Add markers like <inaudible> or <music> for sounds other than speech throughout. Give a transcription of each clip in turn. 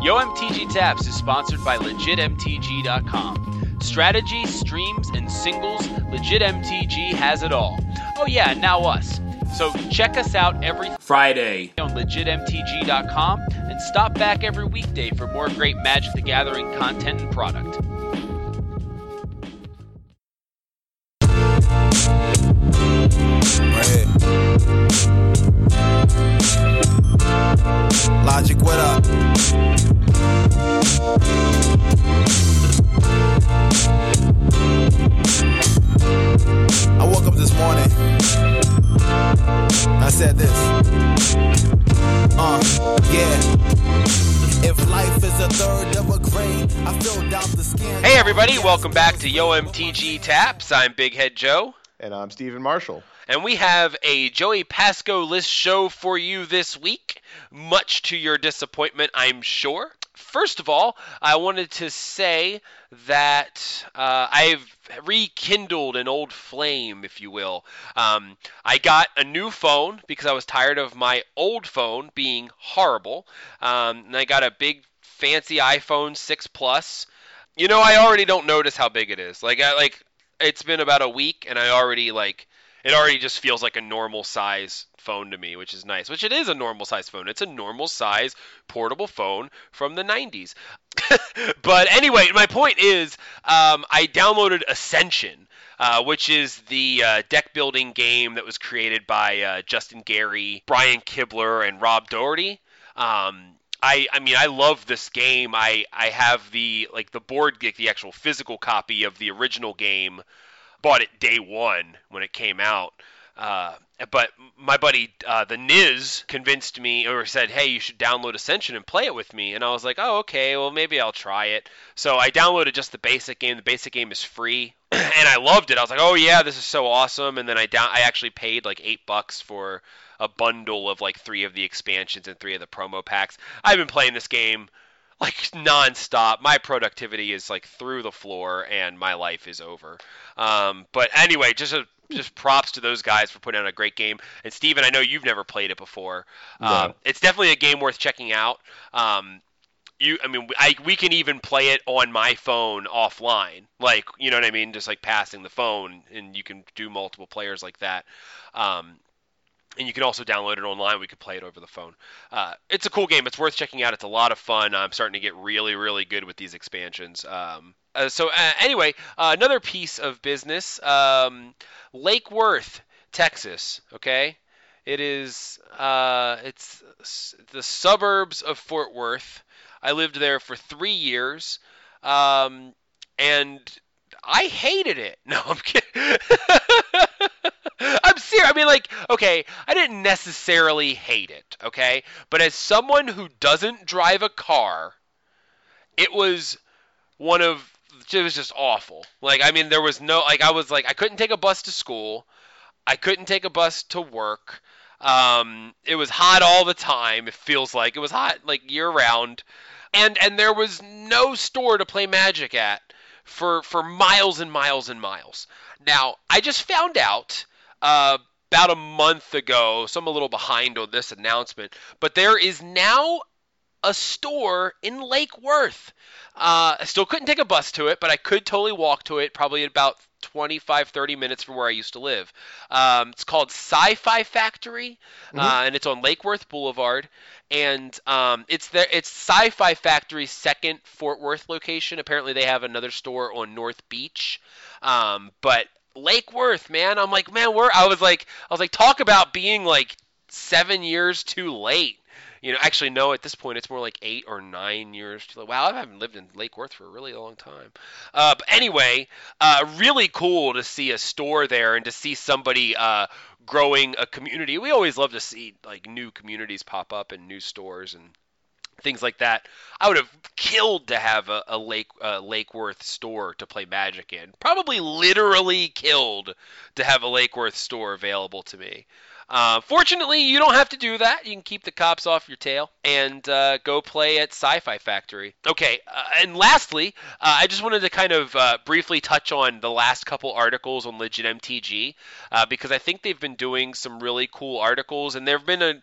YoMTG Taps is sponsored by LegitMTG.com. Strategy, streams, and singles, LegitMTG has it all. Oh yeah, now us. So check us out every Friday on LegitMTG.com and stop back every weekday for more great Magic the Gathering content and product. Right here. Logic, what up? I woke up this morning. I said this. Uh, yeah. If life is a third of a grade, I filled out the skin. Hey everybody, welcome back to YoMTG Taps. I'm Big Head Joe. And I'm Stephen Marshall. And we have a Joey Pasco list show for you this week, much to your disappointment, I'm sure. First of all, I wanted to say that uh, I've rekindled an old flame, if you will. Um, I got a new phone because I was tired of my old phone being horrible. Um, and I got a big, fancy iPhone 6 Plus. You know, I already don't notice how big it is. Like, I, like it's been about a week, and I already like it already just feels like a normal size phone to me, which is nice. Which it is a normal size phone. It's a normal size portable phone from the 90s. <laughs> but anyway, my point is, um, I downloaded Ascension. Uh, which is the uh, deck building game that was created by uh, Justin Gary, Brian Kibler, and Rob Dougherty. Um, I I mean I love this game. I I have the like the board like the actual physical copy of the original game. Bought it day one when it came out. Uh, but my buddy, uh, the Niz, convinced me or said, "Hey, you should download Ascension and play it with me." And I was like, "Oh, okay. Well, maybe I'll try it." So I downloaded just the basic game. The basic game is free, <clears throat> and I loved it. I was like, "Oh yeah, this is so awesome!" And then I down, I actually paid like eight bucks for a bundle of like three of the expansions and three of the promo packs. I've been playing this game like nonstop. My productivity is like through the floor, and my life is over. Um, but anyway, just a just props to those guys for putting out a great game. And Steven, I know you've never played it before. Um, it's definitely a game worth checking out. Um, you, I mean, I, we can even play it on my phone offline, like you know what I mean, just like passing the phone, and you can do multiple players like that. Um, and you can also download it online. We could play it over the phone. Uh, it's a cool game. It's worth checking out. It's a lot of fun. I'm starting to get really, really good with these expansions. Um, uh, so uh, anyway, uh, another piece of business: um, Lake Worth, Texas. Okay, it is. Uh, it's the suburbs of Fort Worth. I lived there for three years, um, and I hated it. <laughs> No, I'm kidding. <laughs> Serious. I mean, like, okay, I didn't necessarily hate it, okay? But as someone who doesn't drive a car, it was one of it was just awful. Like, I mean, there was no like I was like I couldn't take a bus to school. I couldn't take a bus to work. Um, it was hot all the time. It feels like it was hot like year round, and and there was no store to play Magic at for for miles and miles and miles. Now I just found out uh, about a month ago, so I'm a little behind on this announcement, but there is now a store in Lake Worth. Uh, I still couldn't take a bus to it, but I could totally walk to it, probably about 25, 30 minutes from where I used to live. Um, it's called Sci Fi Factory, mm-hmm. uh, and it's on Lake Worth Boulevard. And um, it's there. It's Sci Fi Factory's second Fort Worth location. Apparently, they have another store on North Beach. Um, but Lake Worth, man. I'm like, man, we're. I was like, I was like, talk about being like seven years too late. You know, actually, no. At this point, it's more like eight or nine years too late. Wow, I haven't lived in Lake Worth for a really long time. Uh, but anyway, uh, really cool to see a store there and to see somebody uh, growing a community. We always love to see like new communities pop up and new stores and things like that. I would have killed to have a, a Lake Lake Worth store to play Magic in. Probably literally killed to have a Lake Worth store available to me. Uh, fortunately, you don't have to do that. You can keep the cops off your tail and uh, go play at Sci-Fi Factory. Okay, uh, and lastly, uh, I just wanted to kind of uh, briefly touch on the last couple articles on Legit MTG uh, because I think they've been doing some really cool articles, and there have been a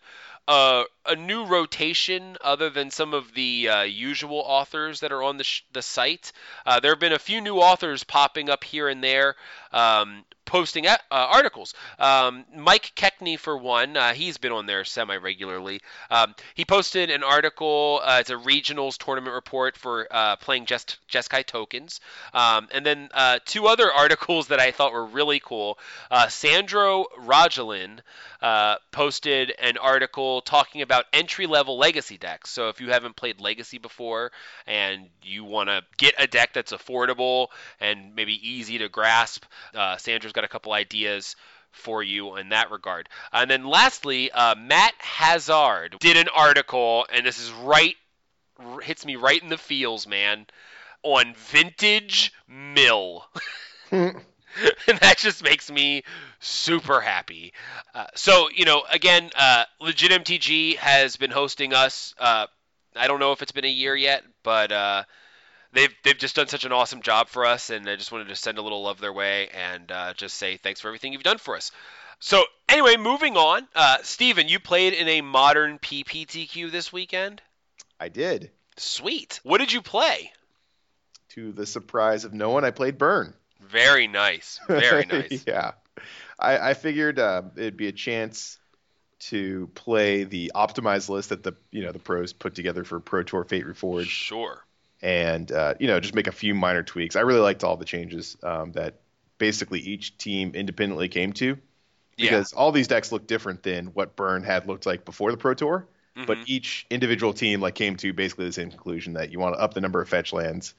a, a new rotation other than some of the uh, usual authors that are on the, sh- the site. Uh, there have been a few new authors popping up here and there. Um, posting uh, articles. Um, Mike Keckney, for one, uh, he's been on there semi regularly. Um, he posted an article. Uh, it's a regionals tournament report for uh, playing Jes- Jeskai tokens. Um, and then uh, two other <laughs> articles that I thought were really cool. Uh, Sandro Rajalin posted an article talking about entry level legacy decks. So if you haven't played Legacy before and you want to get a deck that's affordable and maybe easy to grasp, Sandro's got a couple ideas for you in that regard. And then lastly, uh, Matt Hazard did an article, and this is right hits me right in the feels, man, on vintage mill. <laughs> <laughs> and that just makes me super happy. Uh, so, you know, again, uh, Legit MTG has been hosting us. Uh, I don't know if it's been a year yet, but uh, they've they've just done such an awesome job for us, and I just wanted to send a little love their way and uh, just say thanks for everything you've done for us. So anyway, moving on. Uh, Steven, you played in a modern PPTQ this weekend. I did. Sweet. What did you play? To the surprise of no one, I played Burn. Very nice. Very <laughs> nice. yeah. I, I figured uh, it'd be a chance to play the optimized list that the you know the pros put together for Pro Tour Fate Reforged. Sure and uh, you know just make a few minor tweaks. I really liked all the changes um, that basically each team independently came to because yeah. all these decks look different than what Burn had looked like before the Pro Tour. Mm-hmm. But each individual team like came to basically the same conclusion that you want to up the number of fetch lands.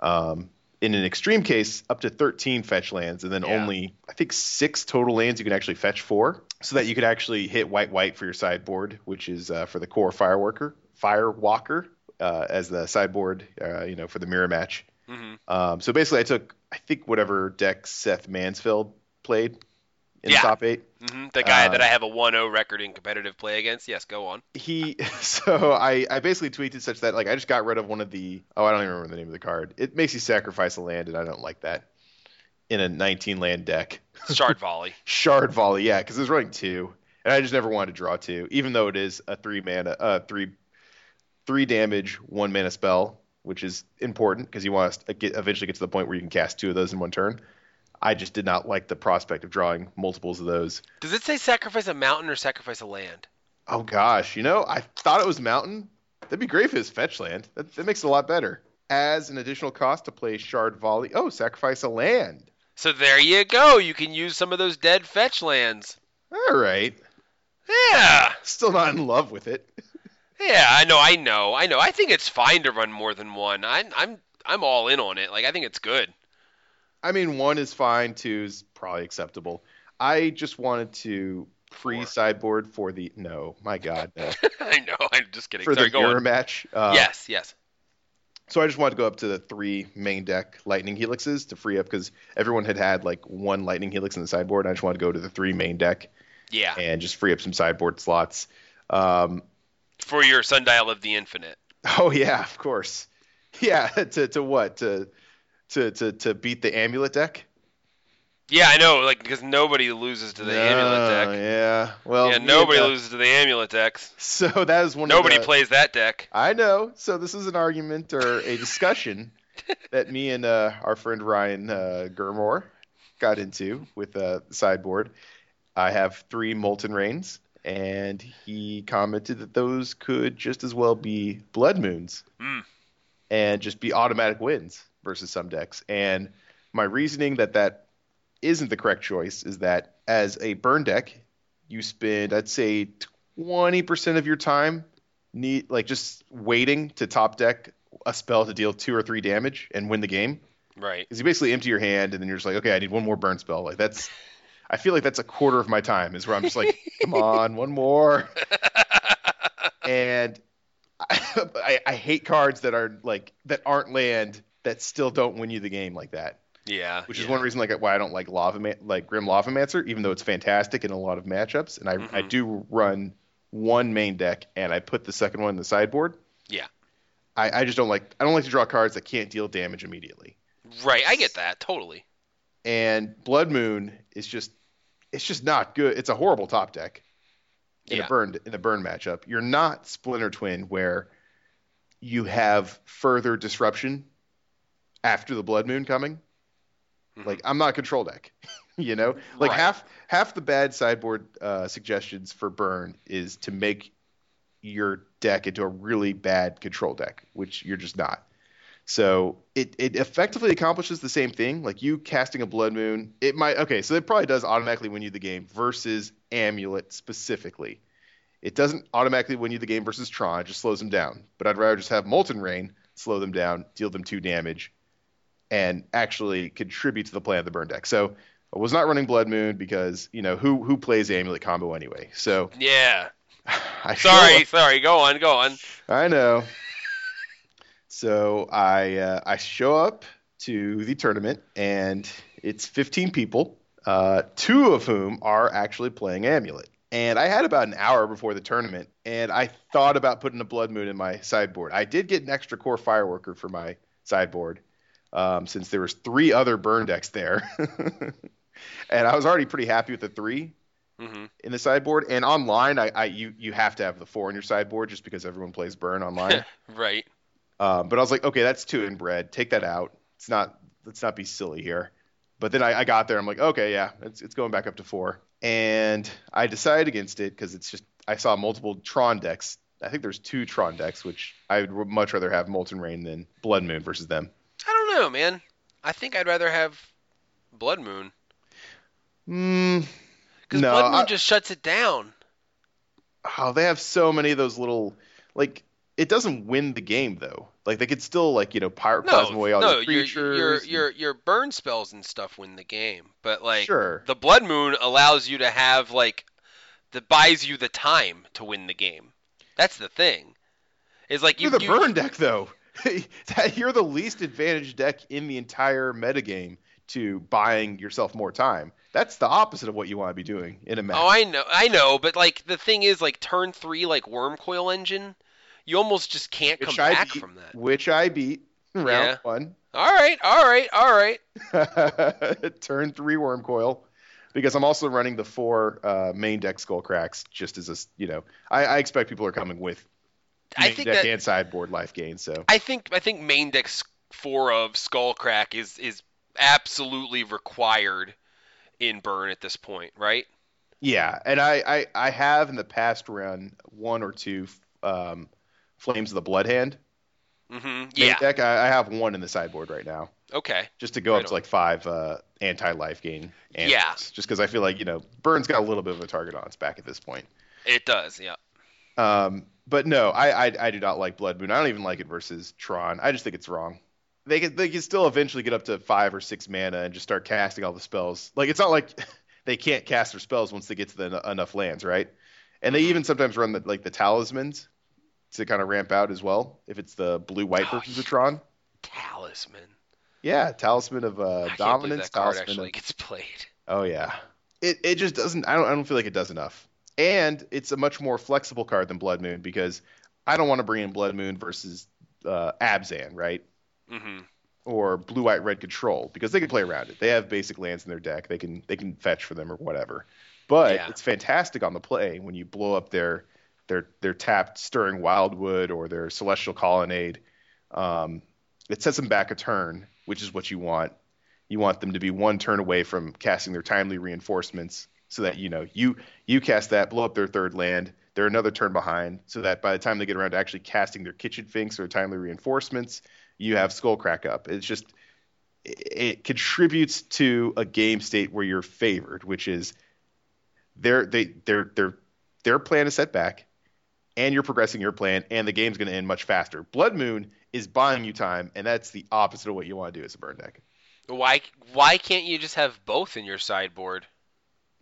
Um, in an extreme case, up to 13 fetch lands, and then yeah. only I think six total lands you can actually fetch for, so that you could actually hit white white for your sideboard, which is uh, for the Kor fireworker, firewalker, uh, as the sideboard, uh, you know, for the mirror match. Mm-hmm. Um, so basically, I took I think whatever deck Seth Manfield played in yeah. the top 8 mm-hmm. The guy that I have a 1-0 record in competitive play against. Yes, go on. He <laughs> so I I basically tweeted such that like I just got rid of one of the oh I don't even remember the name of the card. It makes you sacrifice a land and I don't like that in a 19 land deck. <laughs> Shard volley. Shard volley, yeah, because it was running two, and I just never wanted to draw two, even though it is a three mana, uh, three three damage, one mana spell, which is important because you want to get, eventually get to the point where you can cast two of those in one turn. I just did not like the prospect of drawing multiples of those. Does it say sacrifice a mountain or sacrifice a land? Oh gosh, you know, I thought it was mountain. That'd be great if it was fetch land. That, that makes it a lot better. As an additional cost to play Shard Volley. Oh, sacrifice a land. So there you go. You can use some of those dead fetch lands. All right. Yeah. Still not in love with it. <laughs> Yeah, I know, I know, I know. I think it's fine to run more than one. I, I'm I'm all in on it. Like I think it's good. I mean, one is fine. Two is probably acceptable. I just wanted to free sideboard for the no. My God, no. <laughs> I know. I'm just kidding. For Sorry, the mirror match. Uh, yes, yes. So I just wanted to go up to the three main deck lightning helixes to free up because everyone had had like one lightning helix in the sideboard. I just wanted to go to the three main deck. Yeah. And just free up some sideboard slots. Um, for your sundial of the infinite. Oh yeah, of course. <laughs> Yeah, <laughs> to to what to to to to beat the amulet deck. Yeah, I know, like because nobody loses to the no, amulet deck. Yeah, well, yeah, nobody loses to the amulet decks. <laughs> So that is one. Nobody the, plays that deck. I know. So this is an argument or a discussion that me and uh, our friend Ryan uh, Gurmore got into with uh, sideboard. I have three molten rains and he commented that those could just as well be blood moons mm. and just be automatic wins versus some decks. And my reasoning that that isn't the correct choice is that as a burn deck, you spend I'd say 20% of your time need like just waiting to top deck a spell to deal two or three damage and win the game. Right. Because you basically empty your hand and then you're just like, okay, I need one more burn spell. Like that's I feel like that's a quarter of my time is where I'm just like, <laughs> come on, one more. and <laughs> I, I, hate cards that are like that aren't land that still don't win you the game like that. Yeah, which is one reason like why I don't like lava Man- like Grim Lavamancer, even though it's fantastic in a lot of matchups, and I mm-hmm. I do run one main deck and I put the second one in the sideboard. Yeah, I, I just don't like I don't like to draw cards that can't deal damage immediately. Right, I get that totally. And Blood Moon is just it's just not good. It's a horrible top deck. in Yeah. a burn in a burn matchup. You're not Splinter Twin where you have further disruption after the Blood Moon coming. Mhm. Like I'm not control deck, <laughs> you know. Like Right. half half the bad sideboard uh, suggestions for burn is to make your deck into a really bad control deck, which you're just not. So it, it effectively accomplishes the same thing. Like you casting a blood moon, it might okay, so it probably does automatically win you the game versus amulet specifically. It doesn't automatically win you the game versus Tron, it just slows them down. But I'd rather just have Molten Rain slow them down, deal them two damage, and actually contribute to the play of the burn deck. So I was not running Blood Moon because, you know, who who plays amulet combo anyway? So Yeah. <sighs> I Sorry, sorry. Go on, go on. I know. So I uh, I show up to the tournament and it's 15 people, uh, two of whom are actually playing Amulet. And I had about an hour before the tournament, and I thought about putting a Blood Moon in my sideboard. I did get an extra Kor Fireworker for my sideboard, um, since there was three other burn decks there, <laughs> and I was already pretty happy with the three hmm in the sideboard. And online, I, I you you have to have the four in your sideboard just because everyone plays burn online. <laughs> right. Um, but I was like, okay, that's two inbred. Take that out. It's not. Let's not be silly here. But then I, I got there. I'm like, okay, yeah, it's it's going back up to four. And I decided against it because it's just I saw multiple Tron decks. I think there's two Tron decks, which I would much rather have Molten Rain than Blood Moon versus them. I don't know, man. I think I'd rather have Blood Moon Mm, because No, Blood Moon I- just shuts it down. oh, they have so many of those little like. It doesn't win the game though. Like they could still like you know No, pyroclasm away all no, the your creatures. your and- your your burn spells and stuff win the game, but like sure. the Blood Moon allows you to have like that buys you the time to win the game. That's the thing. Is like you You're the you- burn deck though. <laughs> You're the least advantaged deck in the entire metagame to buying yourself more time. That's the opposite of what you want to be doing in a match. Oh, I know, I know, but like the thing is, like turn three, like Wurmcoil Engine, you almost just can't come I back beat, from that. Which I beat round Yeah. one. All right, all right, all right. <laughs> Turn three Wurmcoil. Because I'm also running the four uh, main deck Skullcracks just as a you know I, I expect people are coming with I main think deck that and sideboard life gain so I think I think main deck four of Skullcrack is is absolutely required in burn at this point, right? Yeah, and I, I, I have in the past run one or two um, Flames of the Blood Hand Mm-hmm. Yeah. deck. I, I have one in the sideboard right now, Okay. just to go Right up to on. like five uh, anti-life gain. answers, Yeah. Just because I feel like you know Burns got a little bit of a target on its back at this point. It does. Yeah. Um, but no, I, I I do not like Blood Moon. I don't even like it versus Tron. I just think it's wrong. They can they can still eventually get up to five or six mana and just start casting all the spells. Like it's not like <laughs> they can't cast their spells once they get to the enough lands, right? And they even sometimes run the like the talismans to kind of ramp out as well if it's the blue white Oh, versions of Tron. Talisman. Yeah, talisman of uh, I dominance. that card talisman actually of- gets played. Oh yeah. It it just doesn't I don't I don't feel like it does enough. And it's a much more flexible card than Blood Moon because I don't want to bring in Blood Moon versus uh, Abzan, right? Mm-hmm. Or Blue White Red Control because they can play around it. They have basic lands in their deck. They can they can fetch for them or whatever. But Yeah. it's fantastic on the play when you blow up their their their tapped Stirring Wildwood or their Celestial Colonnade. Um, it sets them back a turn, which is what you want. You want them to be one turn away from casting their timely reinforcements, so that you know you you cast that, blow up their third land. They're another turn behind, so that by the time they get around to actually casting their kitchen finks or timely reinforcements, you have Skullcrack up. It's just it, it contributes to a game state where you're favored, which is their they their their their plan is set back, and you're progressing your plan, and the game's going to end much faster. Blood Moon is buying you time, and that's the opposite of what you want to do as a burn deck. Why why can't you just have both in your sideboard?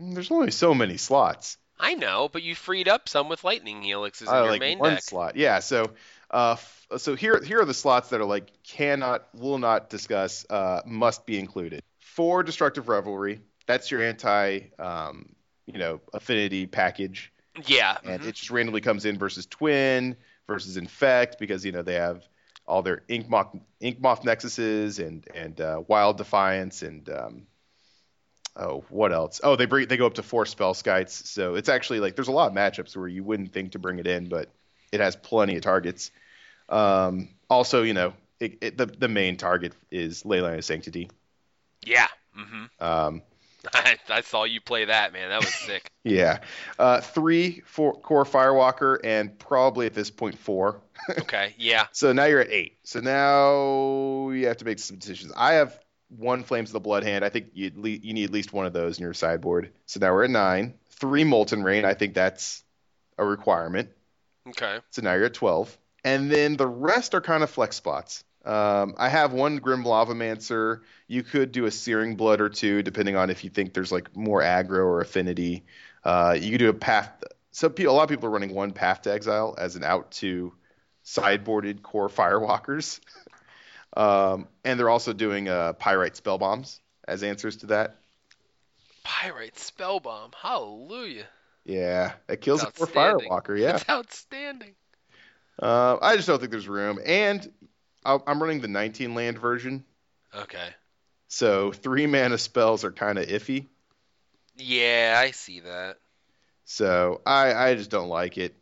Mm, There's only so many slots. I know, but you freed up some with lightning helixes in I your like main one deck. slot. Yeah. So, uh, f- so here here are the slots that are like cannot, will not discuss, uh, must be included. For destructive revelry, that's your anti, um, you know, affinity package, Yeah. and mhm. it just randomly comes in versus twin versus infect because you know they have all their ink moth ink moth nexuses and and uh, wild defiance and um, oh, what else? Oh, they bring they go up to four Spellskites, so it's actually like there's a lot of matchups where you wouldn't think to bring it in, but it has plenty of targets. Um, also, you know, it, it, the the main target is Leyline of Sanctity. Yeah. hmm Um, I, I saw you play that, man. That was <laughs> sick. yeah, uh, three four Kor Firewalker, and probably at this point four. <laughs> okay. Yeah. So now you're at eight. So now you have to make some decisions. I have one Flames of the Blood Hand. I think you you need at least one of those in your sideboard. So now we're at nine. Three Molten Rain. I think that's a requirement. Okay. So now you're at 12. And then the rest are kind of flex spots. Um, I have one Grim Lavamancer. You could do a Searing Blood or two, depending on if you think there's like more aggro or affinity. Uh, you could do a Path. So a lot of people are running one Path to Exile as an out to sideboarded Kor Firewalkers. <laughs> um, and they're also doing uh, Pyrite Spellbombs as answers to that. Pyrite Spellbomb, Hallelujah. Yeah, that kills a Kor. Firewalker. Yeah. it's outstanding. Uh, I just don't think there's room. And I'm running the 19 land version, Okay. so three mana spells are kind of iffy. Yeah, I see that. So I, I just don't like it.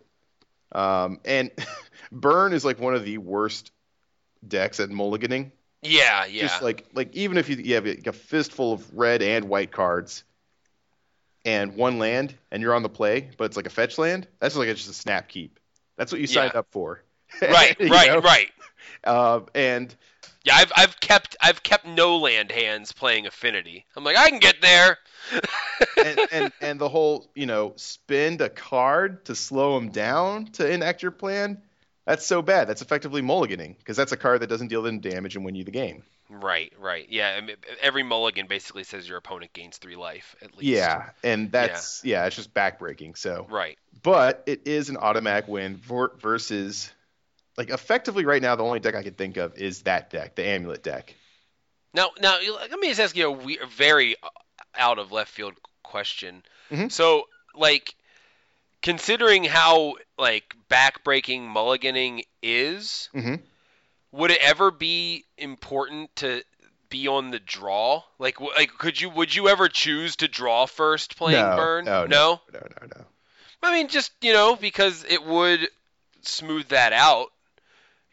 Um, and <laughs> burn is like one of the worst decks at mulliganing. Yeah, yeah. Just like like even if you, you have a fistful of red and white cards and one land and you're on the play, but it's like a fetch land, that's like a, just a snap keep. That's what you signed Yeah. up for. <laughs> right, right, know? right. Uh, and Yeah, I've I've kept I've kept no land hands playing Affinity. I'm like I can get there. <laughs> and, and and the whole you know spend a card to slow them down to enact your plan that's so bad that's effectively mulliganing because that's a card that doesn't deal them damage and win you the game right, right. Yeah, I mean, every mulligan basically says your opponent gains three life at least. yeah and that's yeah, it's just backbreaking so Right. but it is an automatic win ver- versus like effectively right now the only deck i can think of is that deck the amulet deck Now, now let me just ask you a, we- very uh, out of left field question. Mhm. So, like, considering how like backbreaking mulliganing is, Mhm. would it ever be important to be on the draw? Like, w- like could you would you ever choose to draw first playing no, burn? no, no. no no no no I mean, just you know, because it would smooth that out.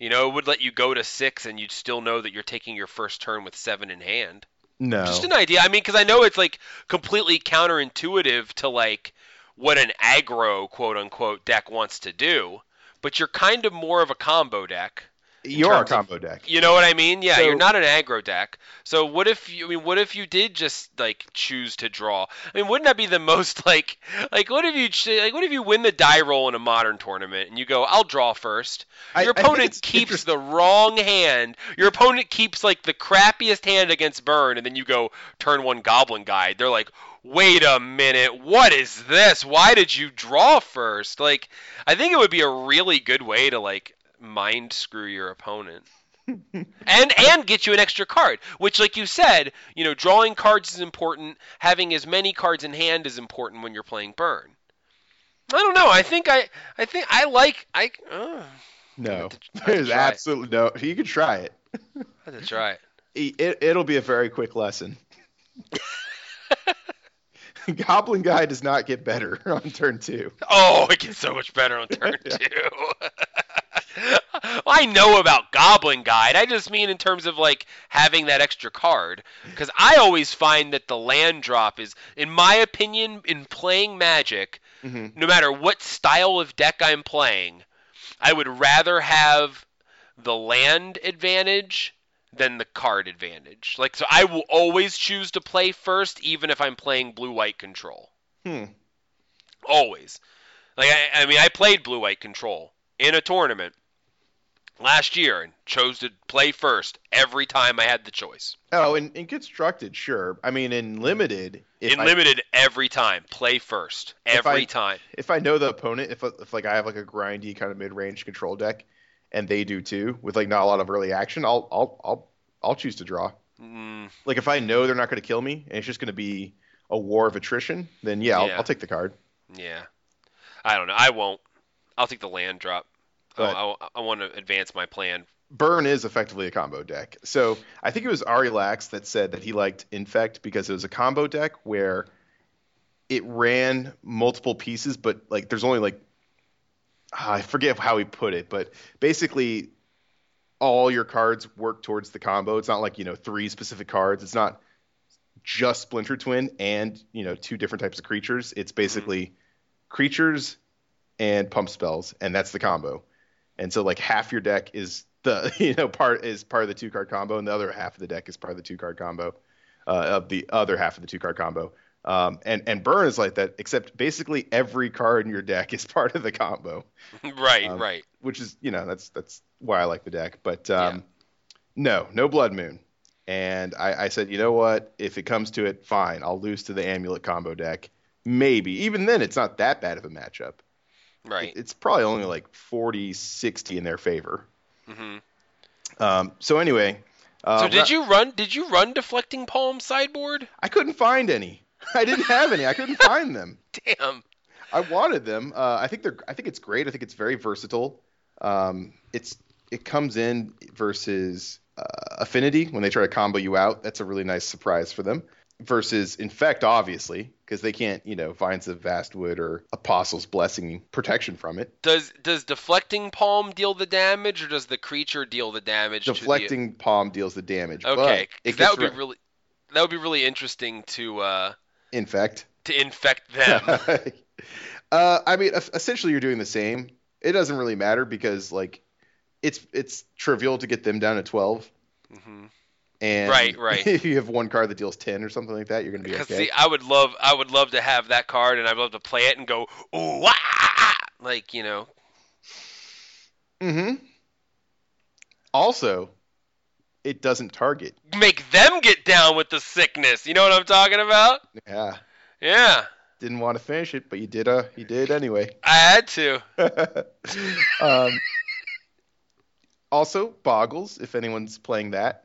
You know, it would let you go to six, and you'd still know that you're taking your first turn with seven in hand. no Just an idea. I mean, because I know it's like completely counterintuitive to like what an aggro quote unquote deck wants to do, but you're kind of more of a combo deck. You're a terms of- combo deck You know what I mean? Yeah, So- you're not an aggro deck. So what if you? I mean, what if you did just like choose to draw? I mean, wouldn't that be the <laughs> most like like what if you like what if you win the die roll in a modern tournament and you go, I'll draw first. Your I opponent it's keeps the wrong hand. Your opponent keeps like the crappiest hand against burn, and then you go turn one goblin guide. They're like, wait a minute, what is this? Why did you draw first? Like, I think it would be a really good way to like mind screw your opponent. <laughs> and and get you an extra card, which like you said, you know, drawing cards is important, having as many cards in hand is important when you're playing burn. I don't know. I think I I think I like I uh, no I there's <laughs> try it. absolutely no you can try it I have to try it. <laughs> it, it'll be a very quick lesson. Goblin Guide does not get better on turn two. Oh, it gets so much better on turn two. <laughs> I know about Goblin Guide. I just mean in terms of like having that extra card. Because I always find that the land drop is, in my opinion, in playing Magic, Mhm. no matter what style of deck I'm playing, I would rather have the land advantage than the card advantage. Like, so I will always choose to play first, even if I'm playing blue white control. Hmm. Always. Like I, I mean, I played blue white control in a tournament last year and chose to play first every time I had the choice. Oh, and, and constructed, sure. I mean, in limited, if in I, limited, every time, play first If every I- time. if I know the opponent, if if like I have like a grindy kind of mid range control deck, and they do too, with like not a lot of early action, I'll I'll I'll I'll choose to draw. Mm, Like if I know they're not going to kill me, and it's just going to be a war of attrition, then yeah, I'll, Yeah. I'll take the card. yeah, I don't know. I won't. I'll take the land drop. I- But- I, I, want to advance my plan Burn is effectively a combo deck. So I think it was Ari Lax that said that he liked Infect because it was a combo deck where it ran multiple pieces, but like there's only like I forget how he put it, but basically all your cards work towards the combo. It's not like you know three specific cards. It's not just Splinter Twin and you know two different types of creatures. It's basically mm-hmm. creatures and pump spells, and that's the combo. And so like half your deck is the <laughs> you know part is part of the two card combo, and the other half of the deck is part of the two card combo uh, of the other half of the two card combo. Um, and and burn is like that, except basically every card in your deck is <laughs> part of the combo. right, um, right. Which is you know that's that's why I like the deck. But um, yeah. no, no blood moon. And I, I said, you know what? If it comes to it, fine. I'll lose to the amulet combo deck. Maybe. Even then, it's not that bad of a matchup. Right. It, it's probably only like 40, 60 in their favor. Mm-hmm. Um, so anyway. Uh, so did you run? Did you run deflecting palm sideboard? I couldn't find any. <laughs> I didn't have any. I couldn't <laughs> find them. Damn. I wanted them. Uh, I think they're. I think it's great. I think it's very versatile. Um, it's it comes in versus uh, Affinity when they try to combo you out. That's a really nice surprise for them. Versus Infect, obviously, because they can't, you know, Vines of Vastwood or Apostle's Blessing protection from it. Does does deflecting palm deal the damage, or does the creature deal the damage? Deflecting the... palm deals the damage. Okay, that would be really that would be really interesting to uh, infect to infect them. <laughs> uh, I mean, essentially, you're doing the same. It doesn't really matter because like it's it's trivial to get them down to 12. Mm-hmm. And right, <laughs> right. If you have one card that deals 10 or something like that, you're going to be okay. See, I would love I would love to have that card and I'd love to play it and go ooh wah! like, you know. Mm Mhm. Also, it doesn't target. Make them get down with the sickness. You know what I'm talking about? Yeah. Yeah. Didn't want to finish it, but you did. Uh, you did anyway. <laughs> I had to. <laughs> um, also, Boggles, if anyone's playing that.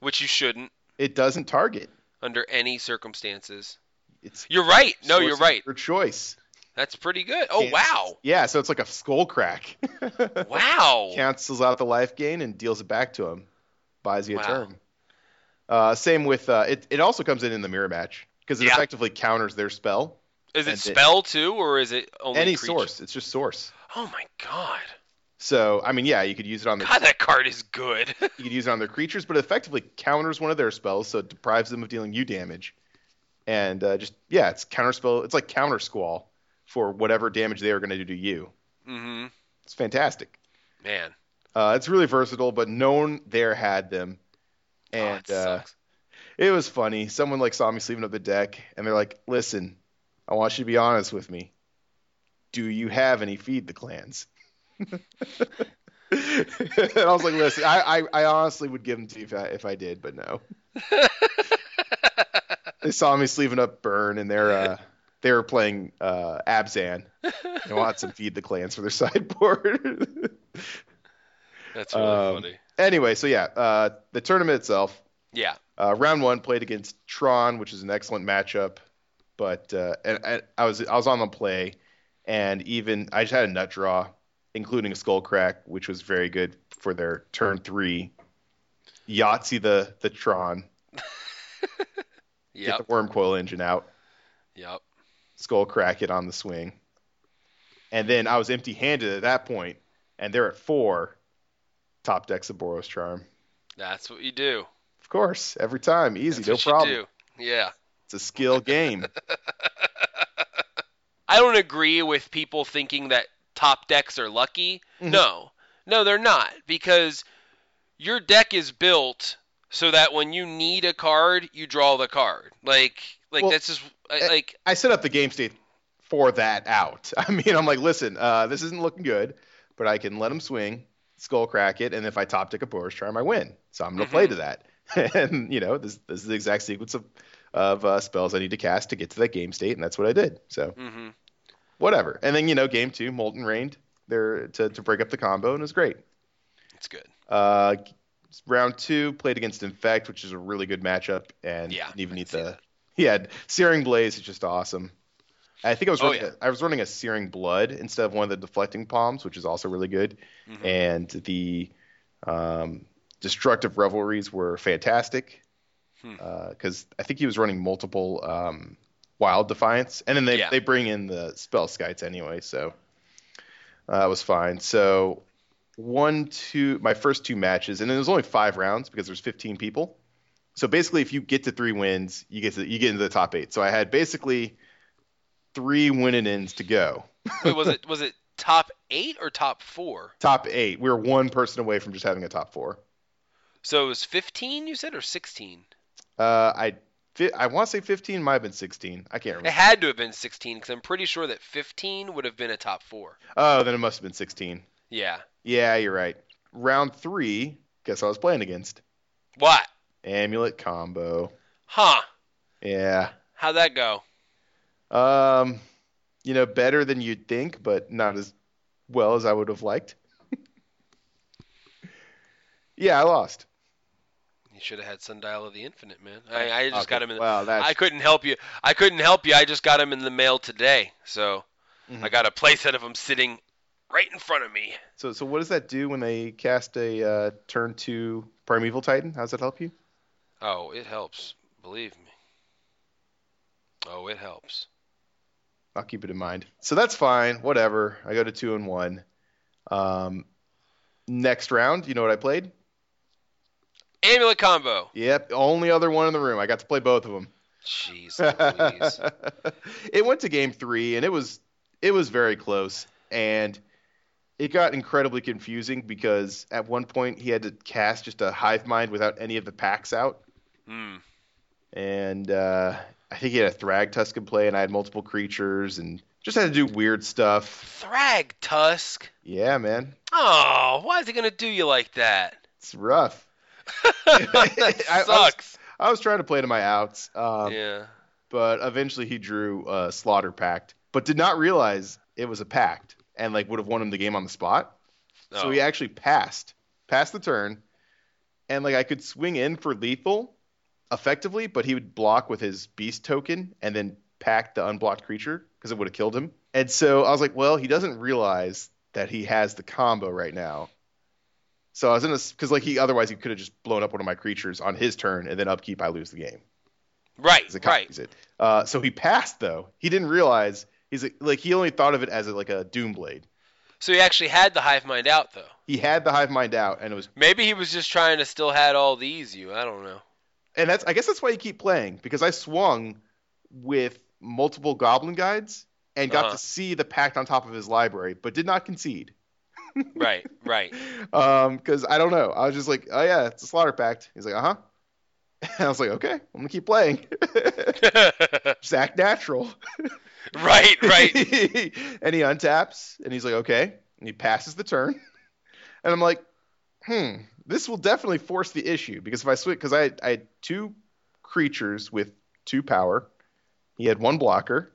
Which you shouldn't. It doesn't target. Under any circumstances. It's you're right. No, you're right. Your choice. That's pretty good. Oh wow. Yeah, so it's like a Skullcrack. <laughs> wow. Cancels out the life gain and deals it back to him. Buys you a wow. turn. Uh, same with uh, it. It also comes in in the mirror match because it yeah. effectively counters their spell. Is it spell it, too, or is it only any creature? source? It's just source. Oh my god. So I mean, yeah, you could use it on their. God, that card is good. <laughs> you could use it on their creatures, but it effectively counters one of their spells, so it deprives them of dealing you damage. And uh, just yeah, it's counter spell. It's like counter squall for whatever damage they are going to do to you. Mm-hmm. It's fantastic. Man. Uh, it's really versatile, but no one there had them, and oh, it, uh, it was funny. Someone like saw me sleeping up the deck, and they're like, "Listen, I want you to be honest with me. Do you have any feed the clans?" And I was like, listen, I, I, I, honestly would give them to you if I, if I did, but no. <laughs> they saw me sleeving up Burn, and they're uh, they were playing uh, Abzan. Want some feed the clans for their <laughs> sideboard. That's really um, funny. Anyway, so yeah, uh, the tournament itself. Yeah. Uh, round one played against Tron, which is an excellent matchup, but uh, and, and I was I was on the play, and even I just had a nut draw including a Skullcrack, which was very good for their turn three. Yahtzee the the Tron. yep. Get the Wurmcoil Engine out. Yep. Skullcrack it on the swing. And then I was empty handed at that point, and they're at four. Top decks of Boros Charm. That's what you do. Of course, every time, easy, That's no problem. Yeah. It's a skill game. <laughs> I don't agree with people thinking that top decks are lucky. Mm-hmm. No, no, they're not because your deck is built so that when you need a card, you draw the card. Like, like well, that's just like I set up the game state for that out. <laughs> I mean, I'm like, listen, uh, this isn't looking good, but I can let him swing, Skullcrack it, and if I top deck a Boros Charm, I win. So I'm gonna mm-hmm. play to that. <laughs> and you know, this, this is the exact sequence of of uh, spells I need to cast to get to that game state, and that's what I did. So. Mm-hmm whatever. And then you know, game two, Molten Rained there to to break up the combo, and it was great. It's good. Uh, round two played against Infect, which is a really good matchup, and yeah, even need the. He had Searing Blaze, is just awesome. I think I was oh, running yeah. a, I was running a Searing Blood instead of one of the deflecting palms, which is also really good. Mm-hmm. And the Um, destructive revelries were fantastic Hmm. because I think he was running multiple um, wild defiance, and then they Yeah. they bring in the Spellskites anyway, so uh, that was fine. So one, two, my first two matches, and then there's only five rounds because there's 15 people. So basically, if you get to three wins, you get to you get into the top eight. So I had basically three winning ins to go. Wait, was it was it top eight or top four? Top eight. We were one person away from just having a top four. So it was 15, you said, or 16? Uh, I I want to say 15, might have been 16. I can't remember. It had to have been 16 because I'm pretty sure that 15 would have been a top four. Oh, then it must have been 16. Yeah. Yeah, you're right. Round three. Guess I was playing against? What? Amulet combo. Huh? Yeah. How'd that go? Um, you know, better than you'd think, but not as well as I would have liked. <laughs> yeah, I lost. You should have had Sundial of the Infinite, man. I, I just Okay, got him in. The, Well, that's I couldn't help you. I couldn't help you. I just got him in the mail today, so Mhm. I got a playset of him sitting right in front of me. so. So what does that do when they cast a uh, turn to primeval titan? How does that help you? Oh, it helps. Believe me. Oh, it helps. I'll keep it in mind. So that's fine. Whatever. I go to two and one. Um, next round, you know what I played? Amulet combo. Yep, only other one in the room. I got to play both of them. Jeez <laughs> it went to game three, and it was it was very close, and it got incredibly confusing because at one point he had to cast just a hive mind without any of the packs out, Hmm. and uh, I think he had a Thragtusk in play, and I had multiple creatures, and just had to do weird stuff. Thrag Tusk. Yeah, man, Oh, why is he gonna do you like that? it's rough. That <laughs> I- I was- I was trying to play to my outs, um, yeah. but eventually he drew uh, Slaughter Pact, but did not realize it was a pact, and like would have won him the game on the spot. So Oh. he actually passed, passed the turn, and like I could swing in for lethal, effectively, but he would block with his beast token and then pack the unblocked creature because it would have killed him. And so I was like, well, he doesn't realize that he has the combo right now. So I was in a because like he otherwise he could have just blown up one of my creatures on his turn and then upkeep I lose the game. Right. It Right. it. Uh, so he passed though. He didn't realize he's like, like he only thought of it as a, like a doom blade. So he actually had the hive mind out though. He had the hive mind out and it was Maybe he was just trying to still had all these you. I don't know. and that's I guess that's why you keep playing because I swung with multiple goblin guides and got Uh-huh. to see the pact on top of his library, but did not concede. Right. Right. <laughs> Um, because I don't know. I was just like, oh yeah, it's a slaughter pact. He's like, uh huh. And <laughs> I was like, okay, I'm gonna keep playing. <laughs> act natural. right. Right. and he untaps and he's like, okay, and he passes the turn. And I'm like, hmm, this will definitely force the issue because if I switch, because I, I had two creatures with two power, he had one blocker,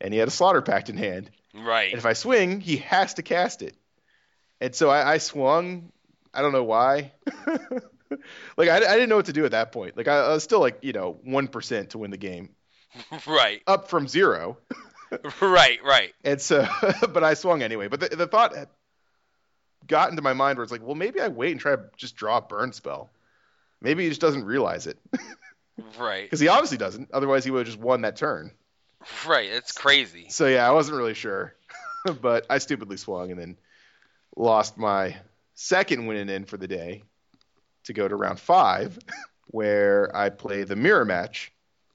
and he had a slaughter pact in hand. Right. And if I swing, he has to cast it. And so I, I swung. I don't know why. <laughs> like I, I didn't know what to do at that point. Like I, I was still like you know one percent to win the game, <laughs> Right. up from zero. <laughs> Right. Right. And so, but I swung anyway. But the, the thought had got into my mind where it's like, well, maybe I wait and try to just draw a burn spell. Maybe he just doesn't realize it Right. because he obviously doesn't. Otherwise, he would have just won that turn. Right. It's crazy. So yeah, I wasn't really sure, but I stupidly swung and then lost my second winning in for the day to go to round five, <laughs> where I play the mirror match,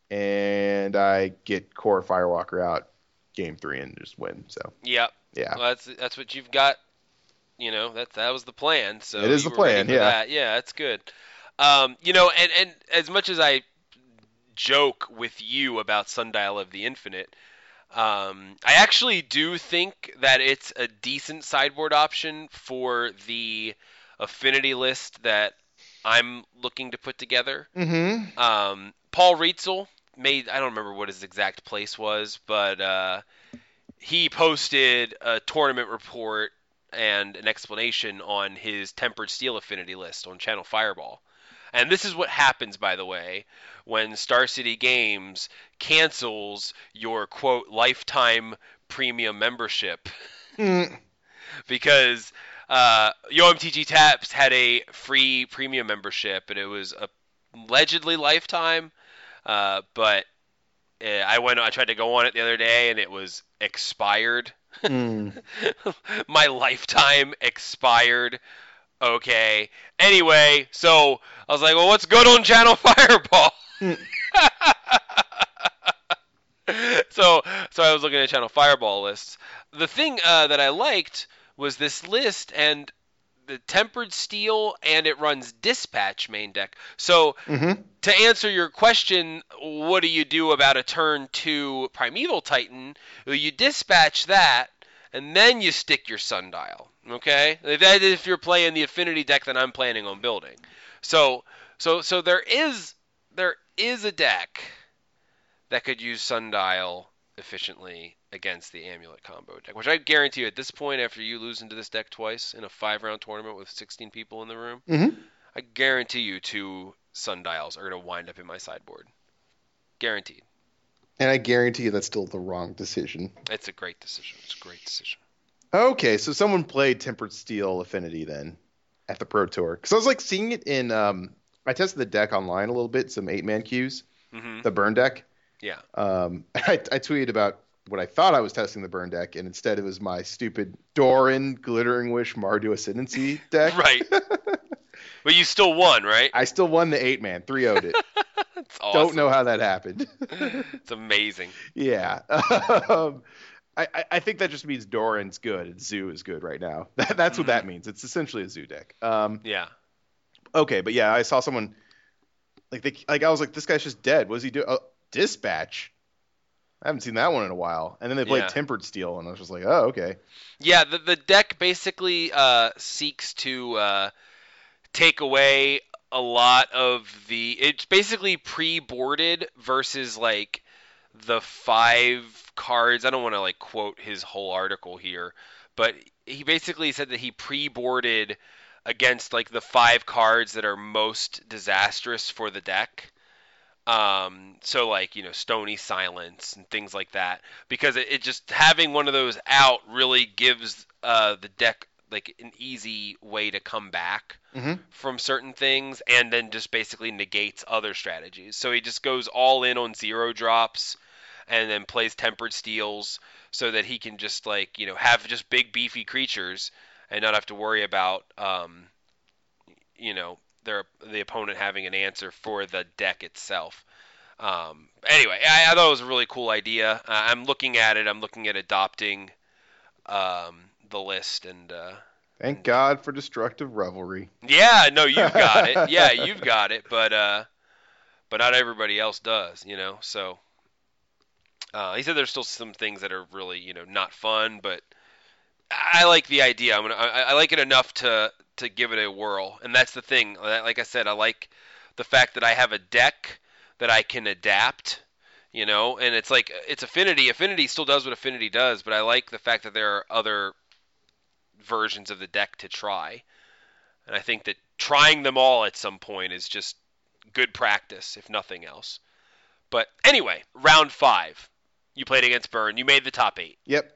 and I get Kor Firewalker out game three and just win. So Yep. yeah, Well, that's that's what you've got. You know, that that was the plan. So It is the plan, yeah. That. Yeah, that's good. Um, you know, and and as much as I joke with you about Sundial of the Infinite, um, I actually do think that it's a decent sideboard option for the affinity list that I'm looking to put together. mm-hmm. Um, Paul Rietzl made I don't remember what his exact place was, but uh, he posted a tournament report and an explanation on his Tempered Steel affinity list on Channel Fireball. And this is what happens, by the way, when Star City Games cancels your quote lifetime premium membership <laughs> Mm. because uh, YoMTG Taps had a free premium membership, and it was allegedly lifetime. Uh, but uh, I went. I tried to go on it the other day, and it was expired. Mm. <laughs> My lifetime expired. Okay. Anyway, so I was like, well, what's good on Channel <laughs> Fireball? <laughs> so, so I was looking at Channel Fireball lists. The thing uh, that I liked was this list and the tempered steel and it runs dispatch main deck. So Mhm. to answer your question, what do you do about a turn two primeval titan? Well, you dispatch that and then you stick your sundial. Okay, that is if you're playing the affinity deck that I'm planning on building. So so so there is there is a deck that could use sundial efficiently against the amulet combo deck, which I guarantee you at this point, after you lose into this deck twice in a five round tournament with 16 people in the room, Mhm. I guarantee you two sundials are going to wind up in my sideboard. Guaranteed. And I guarantee you that's still the wrong decision. It's a great decision. It's a great decision. Okay, so someone played Tempered Steel Affinity then at the Pro Tour. Because I was like seeing it in. Um, I tested the deck online a little bit, some eight man queues, hmm the burn deck. Yeah. Um, <laughs> I, I tweeted about what I thought I was testing the burn deck, and instead it was my stupid Doran Glittering Wish Mardu Ascendancy <laughs> deck. Right. <laughs> but you still won, right? I still won the eight man, 3 0'd it. Awesome. Don't know how that happened. It's amazing. yeah. um, I, I- think that just means Doran's good and Zoo is good right now. <laughs> That, that's what that means. It's essentially a Zoo deck. Um, Yeah. okay, but yeah, I saw someone like they like I was like, this guy's just dead. What does he do? Oh, dispatch. I haven't seen that one in a while. And then they played Yeah. Tempered Steel, and I was just like, oh, okay. Yeah, the, the deck basically uh, seeks to uh, take away a lot of the. It's basically pre-boarded versus like the five cards. I don't want to like quote his whole article here, but he basically said that he pre-boarded against like the five cards that are most disastrous for the deck. Um, so like you know Stony Silence and things like that, because it, it just having one of those out really gives uh, the deck like an easy way to come back Mhm. from certain things, and then just basically negates other strategies. So he just goes all in on zero drops, and then plays tempered steels, so that he can just like you know have just big beefy creatures and not have to worry about um, you know their the opponent having an answer for the deck itself. Um, anyway, I, I thought it was a really cool idea. Uh, I'm looking at it. I'm looking at adopting um, the list, and uh, Thank God for Destructive Revelry. yeah, no, <laughs> you've got it. Yeah, you've got it, but uh, but not everybody else does, you know. So uh, he said there's still some things that are really you know not fun, but I like the idea. I'm gonna, I, I like it enough to to give it a whirl, and that's the thing. Like I said, I like the fact that I have a deck that I can adapt. You know, and it's like it's affinity. Affinity still does what affinity does, but I like the fact that there are other versions of the deck to try. And I think that trying them all at some point is just good practice, if nothing else. But anyway, round five. You played against Burn. You made the top eight. Yep.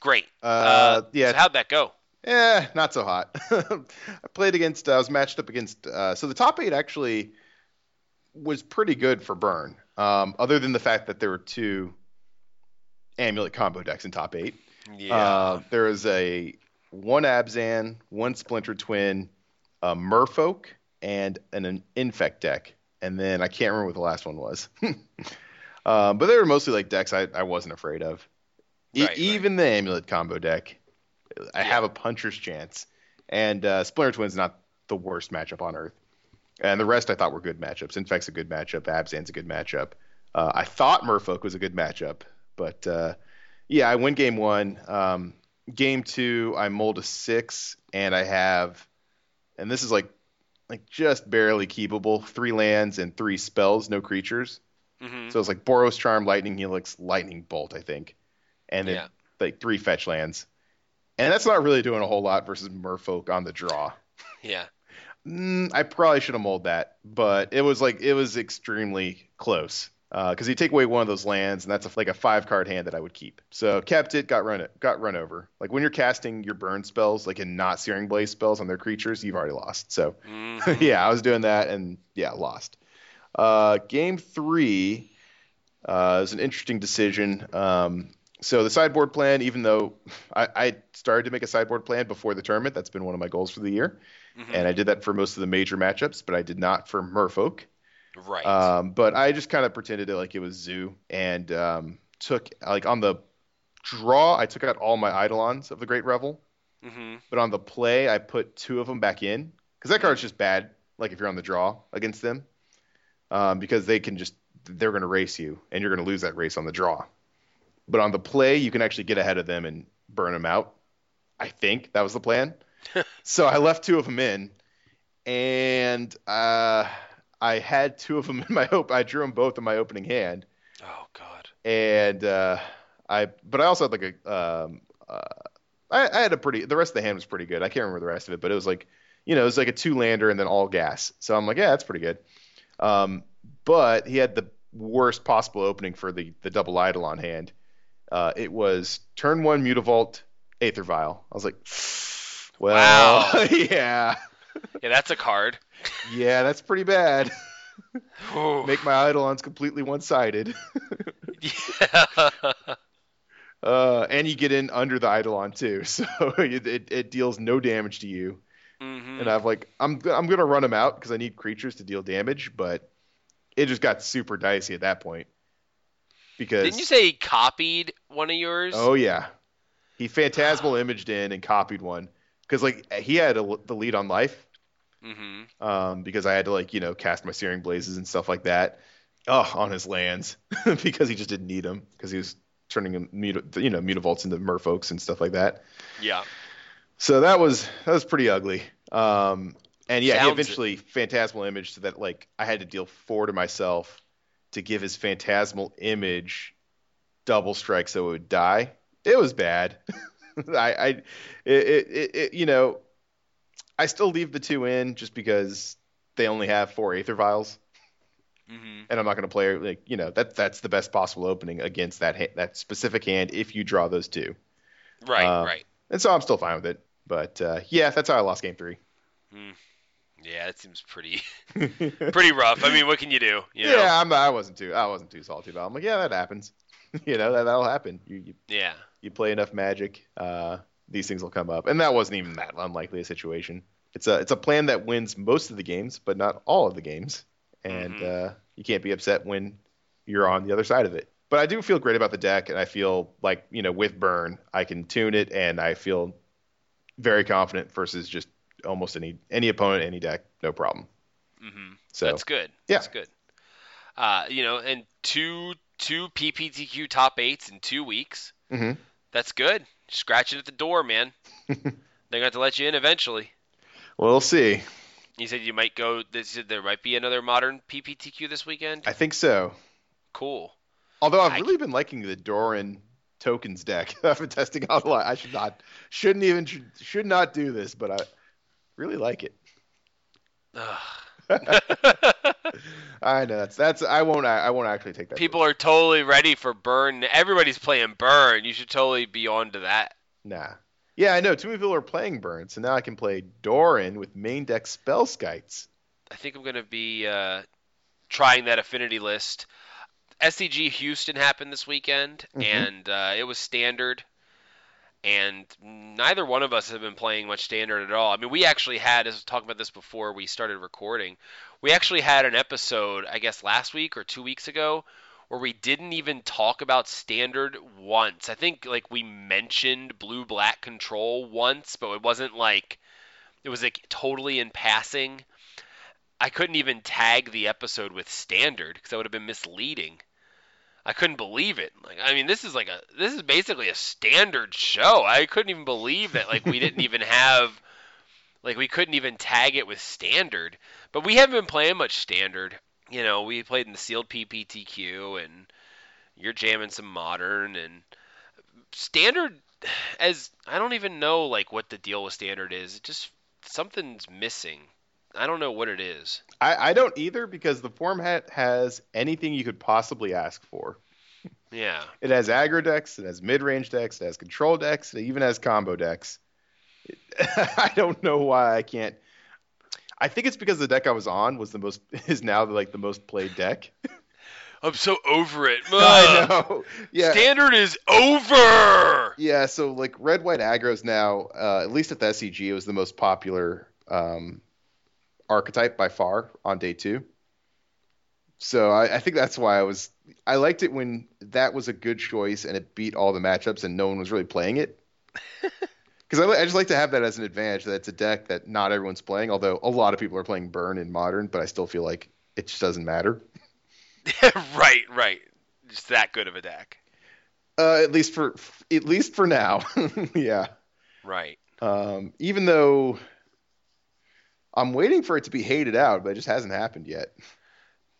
Great. Uh, yeah. So how'd that go? Eh, not so hot. <laughs> I played against. uh, I was matched up against. Uh, so the top eight actually was pretty good for Burn. Um, other than the fact that there were two amulet combo decks in top eight. Yeah. Uh, there was a one Abzan, one Splinter Twin, a Merfolk, and an, an Infect deck. And then I can't remember what the last one was. <laughs> um, but they were mostly like decks I, I wasn't afraid of. E- Right, right. even the Amulet combo deck, I Yeah. have a puncher's chance. And uh, Splinter Twin's not the worst matchup on earth. And the rest I thought were good matchups. Infect's a good matchup. Abzan's a good matchup. Uh, I thought Merfolk was a good matchup, but uh, yeah, I win game one. Um, game two, I mold a six, and I have, and this is like, like just barely keepable. Three lands and three spells, no creatures. Hmm So it's like Boros Charm, Lightning Helix, Lightning Bolt, I think, and then Yeah. like three fetch lands. And that's not really doing a whole lot versus Merfolk on the draw. <laughs> Yeah. Mm, I probably should have molded that, but it was like it was extremely close. because you take away one of those lands, and that's a, like a five card hand that I would keep. So kept it, got run got run over. Like when you're casting your burn spells, like in not Searing Blaze spells on their creatures, you've already lost. So <laughs> Mhm. yeah, I was doing that, and yeah, lost. Uh, game three uh, is an interesting decision. Um, so the sideboard plan, even though <laughs> I, I started to make a sideboard plan before the tournament, that's been one of my goals for the year, Mhm. and I did that for most of the major matchups, but I did not for Merfolk. right. Um, but I just kind of pretended it like it was Zoo and um, took like on the draw, I took out all my Eidolons of the Great Revel, hmm but on the play, I put two of them back in because that card's just bad. Like if you're on the draw against them, um, because they can just they're going to race you and you're going to lose that race on the draw. But on the play, you can actually get ahead of them and burn them out. I think that was the plan. <laughs> so I left two of them in, and uh, I had two of them <laughs> in my hope. I drew them both in my opening hand, Oh God. and uh, I but I also had like a um, uh, I, I had a pretty the rest of the hand was pretty good. I can't remember the rest of it, but it was like you know it was like a two lander and then all gas. So I'm like yeah that's pretty good. Um, but he had the worst possible opening for the the double Eidolon hand. Uh, it was turn one Mutavault Aether Vial. I was like, <sighs> well, Wow. <laughs> yeah, Yeah, that's a card. yeah, that's pretty bad. Make my Eidolons completely one sided. yeah. <laughs> Uh, and you get in under the Eidolon too, <laughs> so it, it, it deals no damage to you. Hmm And I've like, I'm I'm gonna run them out because I need creatures to deal damage, but it just got super dicey at that point. Because Didn't you say he copied one of yours? oh yeah, he phantasmal <sighs> imaged in and copied one because like he had a, the lead on life Mm-hmm. um, because I had to like you know cast my searing blazes and stuff like that. Oh, on his lands <laughs> because he just didn't need them because he was turning them you know mutavaults into merfolks and stuff like that. Yeah. So that was that was pretty ugly. Um, and yeah, he Sounds- eventually phantasmal image so that like I had to deal four to myself to give his phantasmal image double strike so it would die. It was bad. <laughs> I, I it, it, it, it, you know, I still leave the two in just because they only have four Aether Vials, hmm and I'm not going to play like you know that that's the best possible opening against that ha- that specific hand if you draw those two. Right. Uh, right. And so I'm still fine with it. But uh, yeah, that's how I lost game three. Yeah, it seems pretty <laughs> pretty rough. I mean, what can you do? You know? Yeah, I'm, I wasn't too I wasn't too salty about. It. I'm like, yeah, that happens. <laughs> you know, that that'll happen. You you, Yeah. you play enough Magic, uh, these things will come up. And that wasn't even that unlikely a situation. It's a it's a plan that wins most of the games, but not all of the games. And Mhm. uh, you can't be upset when you're on the other side of it. But I do feel great about the deck, and I feel like you know with Burn, I can tune it, and I feel very confident versus just almost any any opponent, any deck, no problem. Mm-hmm. So That's good. yeah. That's good. Uh, you know, and two two PPTQ top eights in two weeks. Mm-hmm. That's good. Scratching at the door, man. <laughs> They're gonna have to let you in eventually. we'll see. You said you might go. Said there might be another modern PPTQ this weekend. I think so. Cool. Although I've I- really been liking the Doran tokens deck. <laughs> I've been testing out a lot. I should not, shouldn't even, should, not do this, but I really like it. <laughs> I know that's that's I won't I, I won't actually take that. People are totally ready for Burn. Everybody's playing Burn. You should totally be on to that. Nah. Yeah, I know. Too many people are playing Burn, so now I can play Doran with main deck Spellskites. I think I'm gonna be uh, trying that affinity list. SCG Houston happened this weekend, Mhm. and uh, it was standard. And neither one of us have been playing much standard at all. I mean, we actually had, as talking about this before we started recording, we actually had an episode, I guess last week or two weeks ago, where we didn't even talk about standard once. I think like we mentioned blue black control once, but it wasn't like it was like totally in passing. I couldn't even tag the episode with standard because that would have been misleading. I couldn't believe it. Like, I mean, this is like a this is basically a standard show. I couldn't even believe that like we didn't <laughs> even have like we couldn't even tag it with standard. But we haven't been playing much standard. You know, we played in the sealed PPTQ and you're jamming some modern and standard as I don't even know like what the deal with standard is. It just something's missing. I don't know what it is. I, I don't either because the format has anything you could possibly ask for. Yeah. It has aggro decks, it has mid range decks, it has control decks, it even has combo decks. It, <laughs> I don't know why I can't. I think it's because the deck I was on was the most <laughs> is now like the most played deck. <laughs> I'm so over it. I know. Yeah. Standard is over. Yeah, so like red white aggro's now, uh, at least at the SCG, it was the most popular um, archetype by far on day two. So I, I think that's why I was I liked it when that was a good choice and it beat all the matchups and no one was really playing it. <laughs> Because I, I just like to have that as an advantage that it's a deck that not everyone's playing. Although a lot of people are playing Burn in Modern, but I still feel like it just doesn't matter. <laughs> right, right. Just that good of a deck. Uh, at least for at least for now, <laughs> yeah. Right. Um, even though I'm waiting for it to be hated out, but it just hasn't happened yet.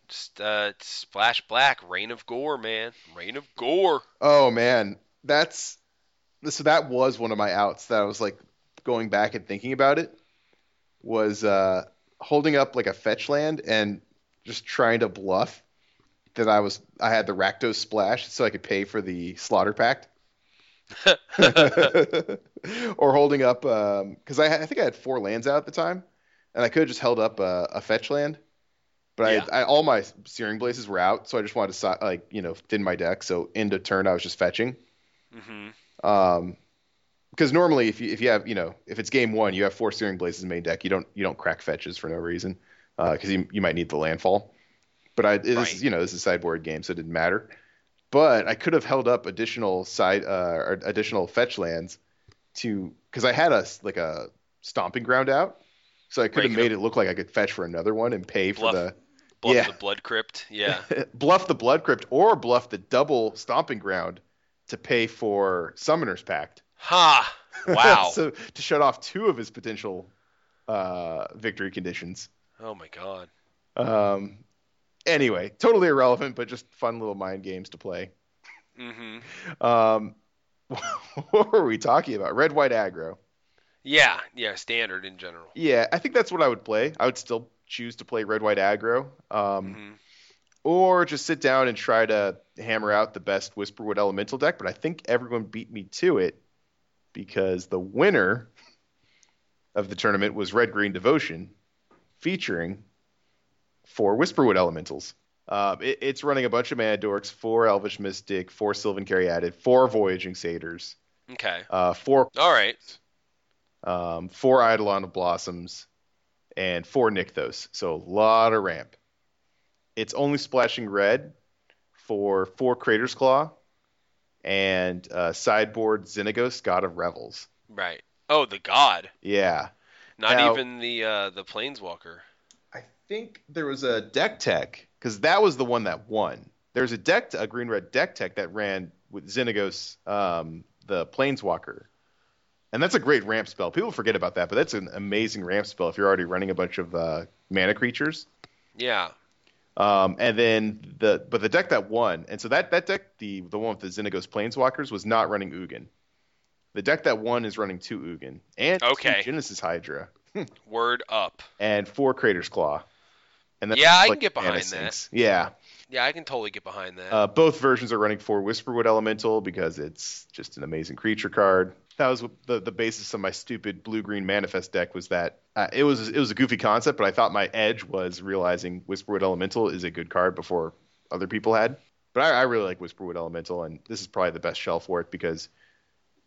Just uh, splash black, rain of gore, man, rain of gore. Oh man, that's so that was one of my outs that I was like going back and thinking about it was uh, holding up like a fetch land and just trying to bluff that I was I had the Rakdos splash so I could pay for the Slaughter Pact. <laughs> <laughs> or holding up because I, I think I had four lands out at the time, and I could have just held up a, a fetch land, but Yeah. I, I all my Searing Blazes were out, so I just wanted to like you know thin my deck. So into turn I was just fetching. hmm Um, because normally if you if you have you know if it's game one you have four Searing Blazes in main deck you don't you don't crack fetches for no reason because you you might need the landfall. But I this Right. is you know this is a sideboard game so it didn't matter. But I could have held up additional side uh, or additional fetch lands to because I had a like a stomping ground out, so I could have made it look like I could fetch for another one and pay for Bluff. the Bluff Yeah. the blood crypt. Yeah. <laughs> bluff the blood crypt or bluff the double stomping ground to pay for summoner's pact. ha. <laughs> Wow. so to shut off two of his potential uh, victory conditions. oh my god. Um, anyway, totally irrelevant, but just fun little mind games to play. hmm Um, <laughs> what were we talking about? Red, white, aggro. Yeah. Yeah. Standard in general. Yeah, I think that's what I would play. I would still choose to play red, white, aggro. Um, hmm or just sit down and try to hammer out the best Whisperwood Elemental deck. But I think everyone beat me to it because the winner of the tournament was Red Green Devotion, featuring four Whisperwood Elementals. Um, it, it's running a bunch of Mana Dorks, four Elvish Mystic, four Sylvan Caryatid, four Voyaging Satyrs, Okay. uh, four All right. Um, four Eidolon of Blossoms, and four Nykthos. So a lot of ramp. It's only splashing red for four Crater's Claw and uh, sideboard Xenagos, God of Revels. Right. Oh, the god. Yeah. Not Now- even the uh, the planeswalker. I think there was a deck tech, because that was the one that won. There's a deck, a green red deck tech that ran with Xenagos, um, the Planeswalker. And that's a great ramp spell. People forget about that, but that's an amazing ramp spell if you're already running a bunch of uh, mana creatures. Yeah. Um, and then the but the deck that won, and so that that deck, the the one with the Xenagos Planeswalkers, was not running Ugin. The deck that won is running two Ugin and Okay. two Genesis Hydra <laughs> Word up. and four Crater's Claw. And Yeah, I can get behind that. Yeah, Yeah, I can totally get behind that. uh, both versions are running four Whisperwood Elemental because it's just an amazing creature card. That was the the basis of my stupid blue green manifest deck was that uh, it was it was a goofy concept, but I thought my edge was realizing Whisperwood Elemental is a good card before other people had. But I, I really like Whisperwood Elemental, and this is probably the best shell for it because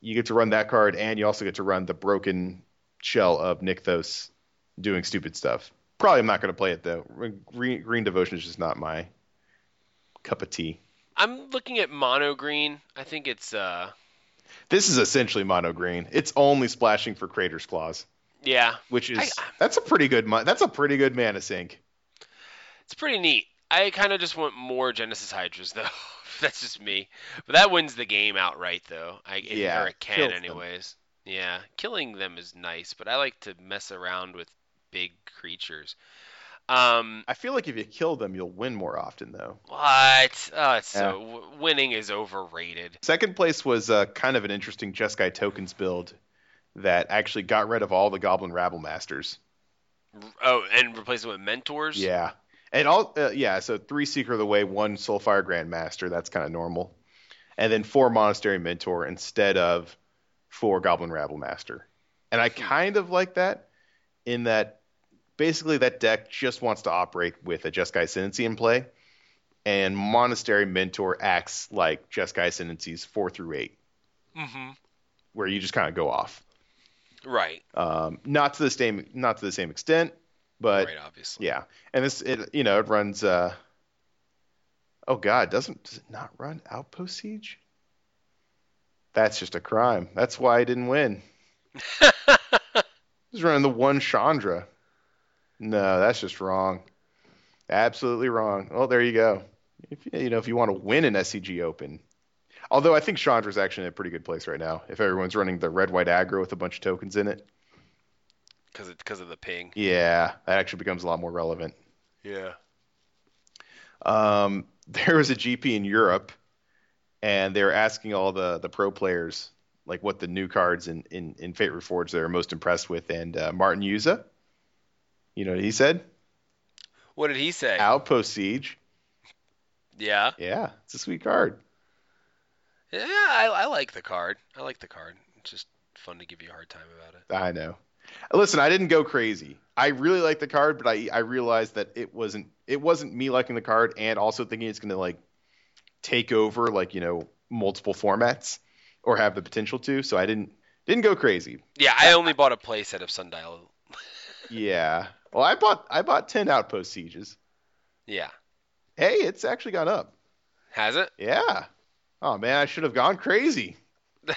you get to run that card, and you also get to run the broken shell of Nykthos doing stupid stuff. Probably I'm not going to play it though. Green, green Devotion is just not my cup of tea. I'm looking at mono green. I think it's uh This is essentially mono green. It's only splashing for Crater's Claws, yeah, which is I- that's a pretty good that's a pretty good mana sink. it's pretty neat. I kind of just want more Genesis Hydras <laughs> though. That's just me. But that wins the game outright though. I Yeah, or it can kills them. anyways. Yeah, killing them is nice, but I like to mess around with big creatures. Um, I feel like if you kill them, you'll win more often though. what? It's so w- winning is overrated. Second place was uh, kind of an interesting Jeskai tokens build that actually got rid of all the Goblin Rabblemasters. Oh, and replace it with mentors. Yeah, and all uh, yeah. So three Seeker of the Way, one Soulfire Grandmaster. That's kind of normal, and then four Monastery Mentor instead of four Goblin Rabblemaster. And I kind of like that in that basically that deck just wants to operate with a Jeskai Ascendancy in play, and Monastery Mentor acts like Jeskai Ascendancies four through eight, Mm-hmm. where you just kind of go off. Right. Um, not to the same not to the same extent, but right. Obviously. yeah. And this it you know it runs. Uh, oh God, doesn't does it not run Outpost Siege? That's just a crime. That's why I didn't win. <laughs> He's running the one Chandra. No, that's just wrong. Absolutely wrong. Well, there you go. If you know if you want to win an SCG Open, although I think Chandra's actually in a pretty good place right now. If everyone's running the red white aggro with a bunch of tokens in it, Because because of the ping. yeah, that actually becomes a lot more relevant. Yeah. Um, <laughs> there was a GP in Europe, and they were asking all the the pro players like what the new cards in in, in Fate Reforged they were most impressed with, and uh, Martin Juza, you know what he said? What did he say? Outpost Siege. Yeah. Yeah, it's a sweet card. Yeah. I, I like the card. I like the card. It's just fun to give you a hard time about it. I know. Listen, I didn't go crazy. I really like the card, but I I realized that it wasn't it wasn't me liking the card and also thinking it's going to like take over like you know multiple formats or have the potential to. So I didn't didn't go crazy. Yeah. I only bought a playset of Sundial. Yeah. Well, I bought I bought ten outpost sieges. Yeah. Hey, it's actually gone up. Has it? Yeah. Oh man, I should have gone crazy. <laughs>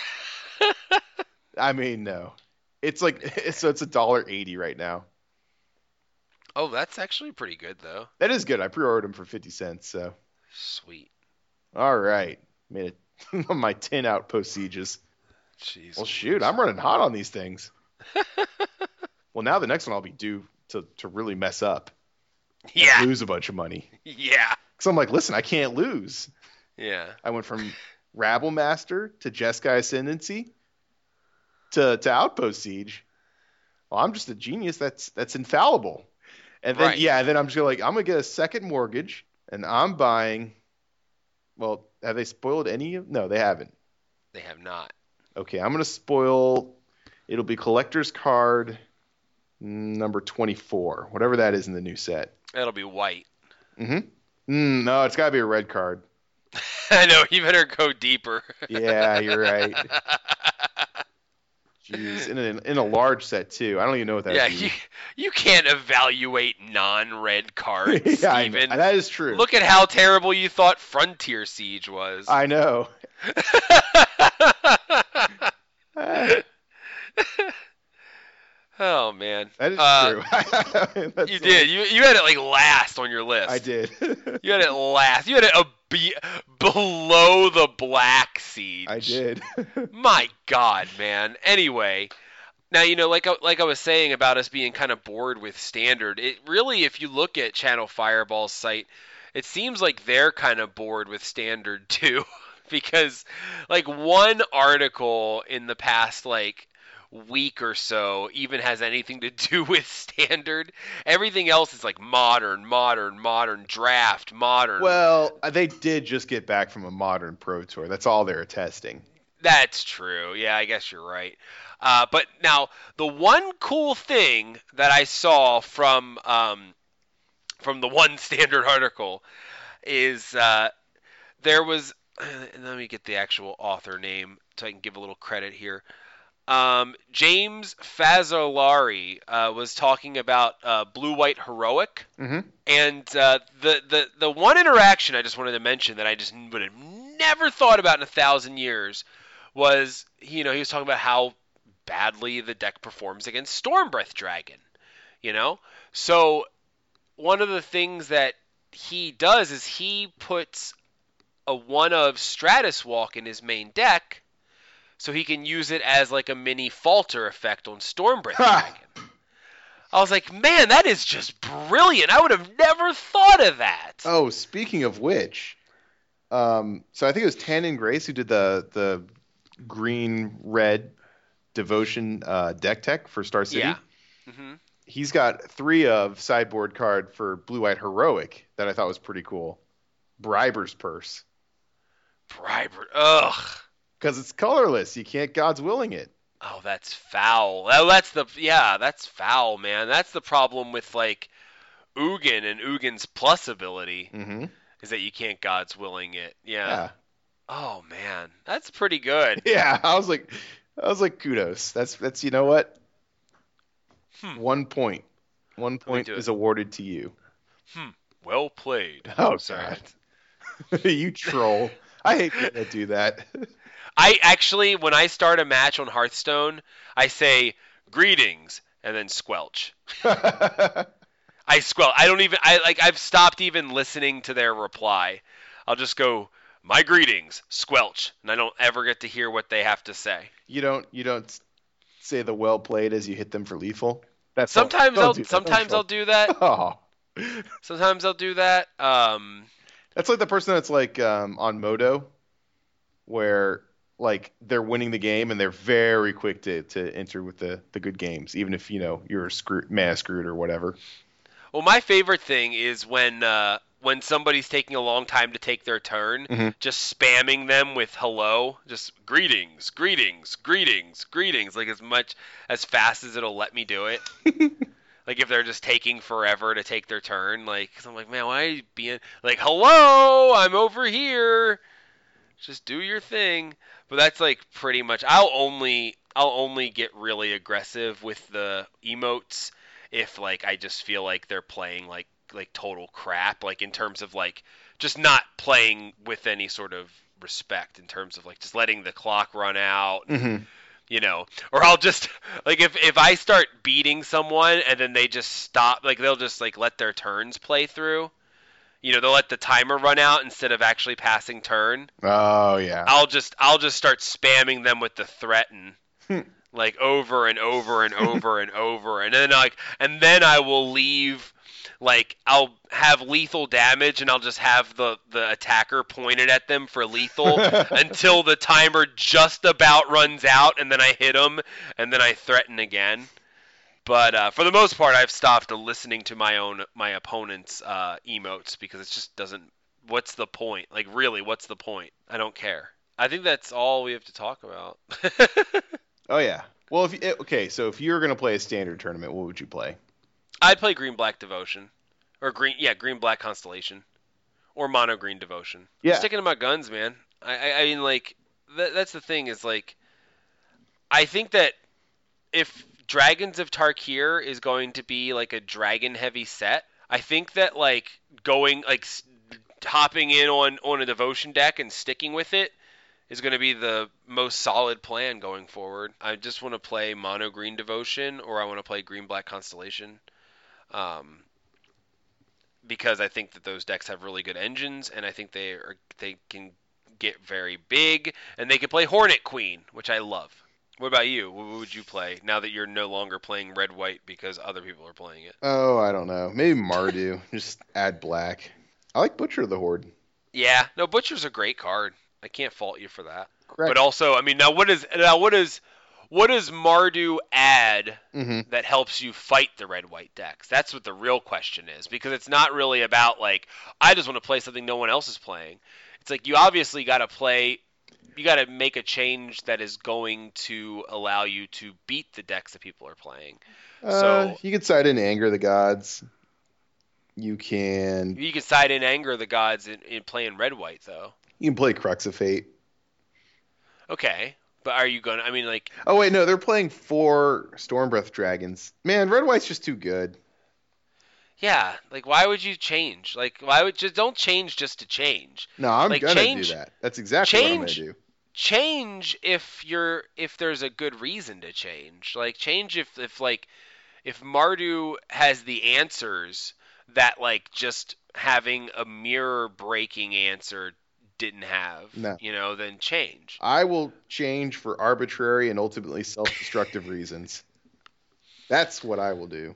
I mean, no. It's like <laughs> so it's a dollar eighty right now. Oh, that's actually pretty good though. That is good. I pre-ordered them for fifty cents. So Sweet. all right, made it <laughs> my ten outpost sieges. Jeez. Well, shoot, I'm running hot on these things. Well, now the next one I'll be due to to really mess up, Yeah. lose a bunch of money. <laughs> Yeah. So I'm like, listen, I can't lose. Yeah. I went from Rabblemaster to Jeskai Ascendancy to to Outpost Siege. Well, I'm just a genius that's that's infallible. And then Right. yeah, then I'm just gonna like I'm gonna get a second mortgage and I'm buying well, have they spoiled any of no, they haven't. They have not. Okay, I'm gonna spoil it'll be collector's card number twenty four, whatever that is in the new set. It'll be white. Mm-hmm. Mm, no, it's gotta be a red card. <laughs> I know. You better go deeper. Yeah, you're right. <laughs> Jeez, in a, in a large set too. I don't even know what that yeah. is. You, you can't evaluate non-red cards. <laughs> yeah, even. that is true. Look at how terrible you thought Frontier Siege was. I know. That oh man. is Uh, true. <laughs> You the- did. You you had it like last on your list. I did. <laughs> You had it last. You had it a be- below the Black Siege. I did. <laughs> My God, man. Anyway, now you know, like I, like I was saying about us being kind of bored with standard. It really, if you look at Channel Fireball's site, it seems like they're kind of bored with standard too, because like one article in the past like week or so even has anything to do <laughs> with standard. Everything else is like modern, modern, modern, draft, modern. well, uh, they did just get back from a modern pro tour. That's all they're testing. That's true. Yeah, I guess you're right. Uh, but now, the one cool thing that I saw from um, from the one <laughs> standard article is uh, there was. <clears throat> Let me get the actual author name so I can give a little credit here. Um, James Fazzolari uh, was talking about uh, blue white heroic, Mm-hmm. and uh, the the the one interaction I just wanted to mention that I just would have never thought about in a thousand years was you know he was talking about how badly the deck performs against Stormbreath Dragon, you know. So one of the things that he does is he puts a one of Stratus Walk in his main deck, so he can use it as like a mini falter effect on Stormbreath Dragon. I was like, man, that is just brilliant. I would have never thought of that. Oh, speaking of which, um, so I think it was Tannon Grace who did the the green red devotion uh, deck tech for Star City. Yeah. hmm he's got three of sideboard card for blue white heroic that I thought was pretty cool. Briber's purse Briber. Ugh. Because it's colorless. You can't God's willing it. Oh, that's foul. That's the yeah, that's foul, man. That's the problem with like Ugin and Ugin's plus ability Mm-hmm. is that you can't God's willing it. Yeah. Yeah. Oh man, that's pretty good. <laughs> Yeah. I was like, I was like, kudos. That's that's you know what. Hmm. One point. One point do it. is awarded to you. Well played. Oh, sorry. <laughs> You troll. I hate people that do that. <laughs> I actually, when I start a match on Hearthstone, I say greetings and then squelch. <laughs> I squelch. I don't even. I like. I've stopped even listening to their reply. I'll just go my greetings, squelch, and I don't ever get to hear what they have to say. you don't you don't say the well played as you hit them for lethal. That's Sometimes don't I'll do that. sometimes Don't I'll do that. <laughs> Oh. Sometimes I'll do that. Um, That's like the person that's like um, on Modo, where like they're winning the game and they're very quick to, to enter with the, the good games, even if you know you're screwed, man screwed or whatever. well, my favorite thing is when uh, when somebody's taking a long time to take their turn, Mhm. just spamming them with hello, just greetings, greetings, greetings, greetings, like as much as fast as it'll let me do it. <laughs> like if they're just taking forever to take their turn, like 'cause I'm like, man, why are you being like, hello, I'm over here. Just do your thing. But that's like pretty much. I'll only I'll only get really aggressive with the emotes if like I just feel like they're playing like like total crap, like in terms of like just not playing with any sort of respect in terms of like just letting the clock run out Mm-hmm. you know or i'll just like if if i start beating someone and then they just stop like they'll just like let their turns play through you know they'll let the timer run out instead of actually passing turn Oh yeah. i'll just i'll just start spamming them with the threaten Hmm. like over and over and over and over and then like and then i will leave like I'll have lethal damage and I'll just have the the attacker pointed at them for lethal <laughs> until the timer just about runs out and then I hit them and then I threaten again. But uh, for the most part, I've stopped listening to my own my opponent's uh, emotes because it just doesn't. What's the point? Like really, what's the point? I don't care. I think that's all we have to talk about. <laughs> Oh yeah. Well, if you, eh, okay, so if you were gonna play a standard tournament, what would you play? I'd play green black devotion, or green yeah green black constellation, or mono green devotion. Yeah. sticking to my guns, man. I I, I mean like that, that's the thing is like I think that if Dragons of Tarkir is going to be like a dragon heavy set, I think that like going like hopping in on on a devotion deck and sticking with it is going to be the most solid plan going forward. I just want to play mono green devotion or I want to play green black constellation. Um, because I think that those decks have really good engines and I think they are they can get very big and they can play Hornet Queen, which I love. What about you? What would you play now that you're no longer playing red white because other people are playing it? Oh, I don't know. Maybe Mardu. <laughs> Just add black. I like Butcher of the Horde. Yeah, no, Butcher's a great card. I can't fault you for that. Correct. But also, I mean, now what is now what is what does Mardu add hmm that helps you fight the red white decks? That's what the real question is because it's not really about like I just want to play something no one else is playing. It's like you obviously got to play you got to make a change that is going to allow you to beat the decks that people are playing. Uh, So- you can side in Anger the Gods. You can You can side in anger the gods in, in playing red white though. you can play Crux of Fate. Okay, but are you going to I mean like Oh wait, no, they're playing four Stormbreath dragons. Man, red white's just too good. Yeah, like why would you change? Like why would just don't change just to change. No, I'm Like, gonna change- do that. That's exactly what I'm gonna do. change if you're if there's a good reason to change. Like change if if like if Mardu has the answers that like just having a mirror breaking answer didn't have. No. You know, then change. I will change for arbitrary and ultimately self-destructive reasons. That's what I will do.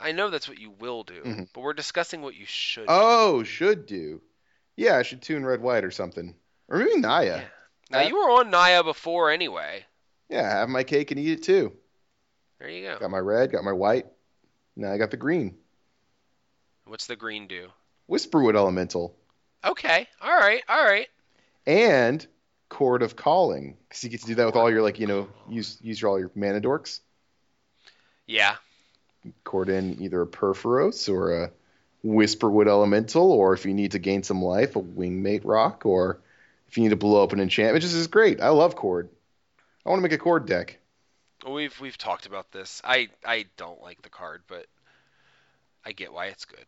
I know that's what you will do, Mhm. but we're discussing what you should. do. Oh, should do. Yeah, I should tune red white or something. Or maybe Naya. Yeah. Now you were on Naya before anyway. Yeah, have my cake and eat it too. There you go. Got my red, got my white. Now I got the green. What's the green do? Whisperwood Elemental. Okay. All right. All right. And Chord of Calling. Because you get to do that with all your, like, you know, use use all your mana dorks. Yeah. Chord in either a Purphoros or a Whisperwood Elemental, or if you need to gain some life, a Wingmate Rock, or if you need to blow up an enchantment. This is great. I love chord. I want to make a chord deck. We've we've talked about this. I I don't like the card, but I get why it's good.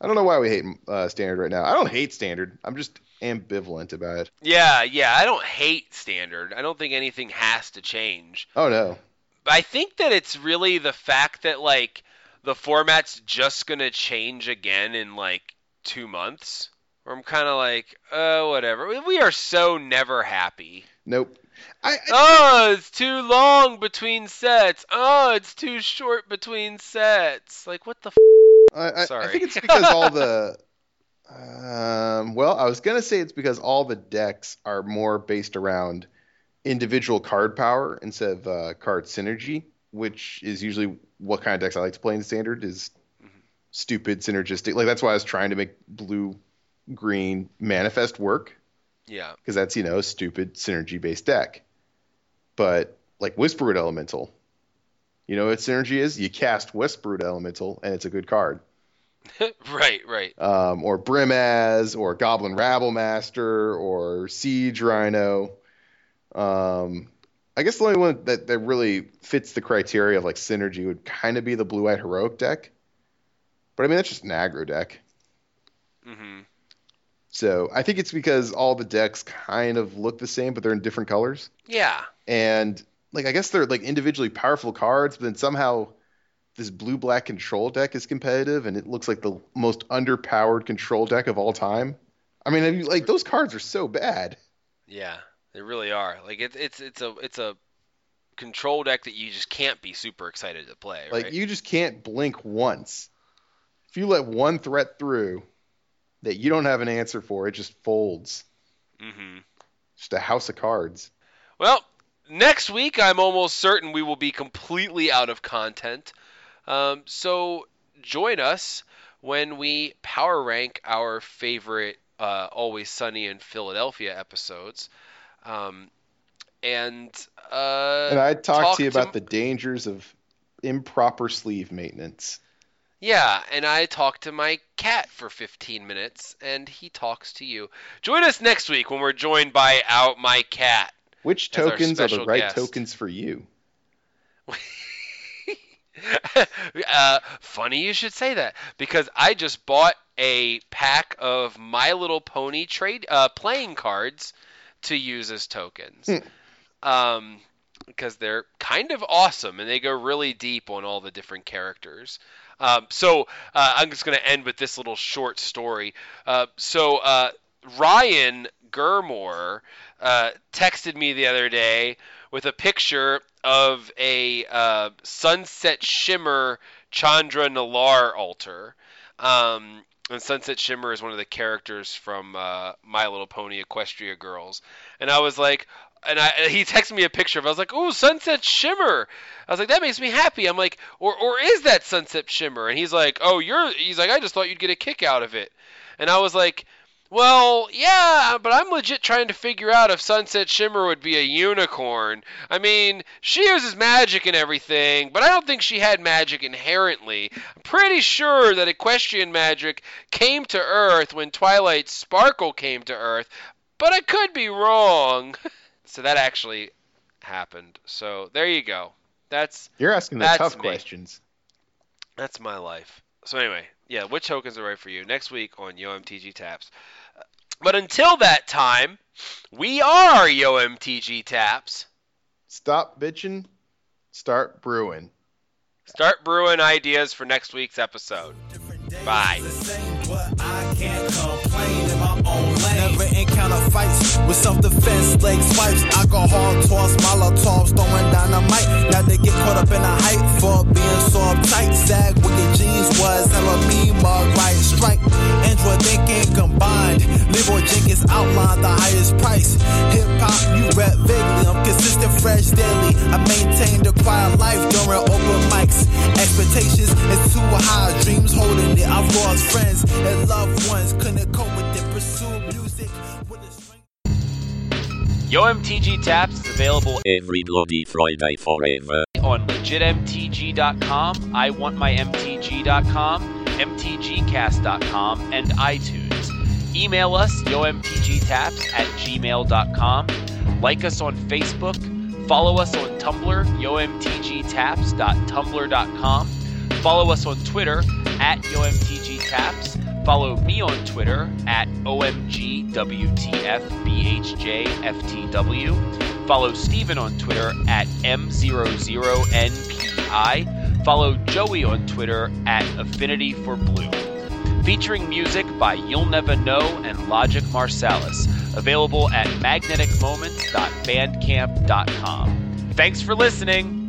I don't know why we hate uh, standard right now. I don't hate standard. I'm just ambivalent about it. Yeah, yeah. I don't hate standard. I don't think anything has to change. Oh no. But I think that it's really the fact that like the format's just gonna change again in like two months. Where I'm kind of like, oh, whatever. We are so never happy. Nope. I, I, oh, it's too long between sets. Oh, it's too short between sets. Like, what the? F- I, I, Sorry. I think it's because all the. <laughs> Um, well, I was gonna say it's because all the decks are more based around individual card power instead of uh, card synergy, which is usually what kind of decks I like to play in standard. Is stupid synergistic. Like that's why I was trying to make blue green manifest work yeah. because that's you know a stupid synergy based deck. But like Whisperwood Elemental, you know what synergy is? You cast Whisperwood Elemental and it's a good card. <laughs> right. Right. Um, or Brimaz, or Goblin Rabblemaster, or Siege Rhino. Um, I guess the only one that, that really fits the criteria of like synergy would kind of be the Blue Eyed Heroic deck. But I mean that's just an aggro deck. hmm So I think it's because all the decks kind of look the same, but they're in different colors. Yeah. And like I guess they're like individually powerful cards, but then somehow this blue black control deck is competitive, and it looks like the most underpowered control deck of all time. I mean, I mean, like those cards are so bad. Yeah. They really are. Like it's it's it's a it's a control deck that you just can't be super excited to play. Like right? you just can't blink once. If you let one threat through that you don't have an answer for, it just folds. Mm-hmm. Just a house of cards. Well, next week I'm almost certain we will be completely out of content. Um, so join us when we power rank our favorite uh, Always Sunny in Philadelphia episodes. Um, and uh, And I talked talk to you about to- the dangers of improper sleeve maintenance. Yeah, and I talked to my cat for 15 minutes, and he talks to you. Join us next week when we're joined by out my cat. Which tokens are the right guest. tokens for you? <laughs> uh, funny you should say that because I just bought a pack of My Little Pony trade uh, playing cards to use as tokens. um, because they're kind of awesome and they go really deep on all the different characters. Um, so uh, I'm just going to end with this little short story. Uh, so uh, Ryan Gurmore uh, texted me the other day with a picture of a uh, Sunset Shimmer Chandra Nalar altar. Um, and Sunset Shimmer is one of the characters from uh, My Little Pony Equestria Girls. And I was like, and I, he texted me a picture of. it. I was like, "Oh, Sunset Shimmer." I was like, "That makes me happy." I'm like, "Or or is that Sunset Shimmer?" And he's like, "Oh, you're." He's like, "I just thought you'd get a kick out of it." And I was like, "Well, yeah, but I'm legit trying to figure out if Sunset Shimmer would be a unicorn. I mean, she uses magic and everything, but I don't think she had magic inherently. I'm pretty sure that equestrian magic came to Earth when Twilight Sparkle came to Earth, but I could be wrong." <laughs> So that actually happened. So there you go. That's You're asking the tough me. questions. that's my life. So anyway, yeah, which tokens are right for you next week on YoMTG Taps. But until that time, we are YoMTG Taps. Stop bitching, start brewing. Start brewing ideas for next week's episode. Bye. Encounter fights with self-defense, leg swipes, alcohol toss, molotovs, throwing dynamite. Now they get caught up in the hype for being so uptight. Sag with your jeans was hella me mug right strike. Android thinking combined. Leroy Jenkins outlined the highest price. Hip hop, you rap vaguely. I'm consistent, fresh daily. I maintain the quiet life during open mics. Expectations is too high, dreams holding it. I've lost friends and loved ones. Couldn't cope with Yo MTG Taps is available Every bloody Friday forever. on legitmtg.com, iwantmymtg.com, mtgcast.com, and iTunes. Email us, yomtgtaps at gmail.com. Like us on Facebook. Follow us on Tumblr, yomtgtaps.tumblr.com. Follow us on Twitter, at yomtgtaps. Follow me on Twitter, at omgwtfbhjftw. Follow Stephen on Twitter, at m00npi. Follow Joey on Twitter, at Affinity for Blue featuring music by You'll Never Know and Logic Marsalis, available at magneticmoments.bandcamp.com. Thanks for listening.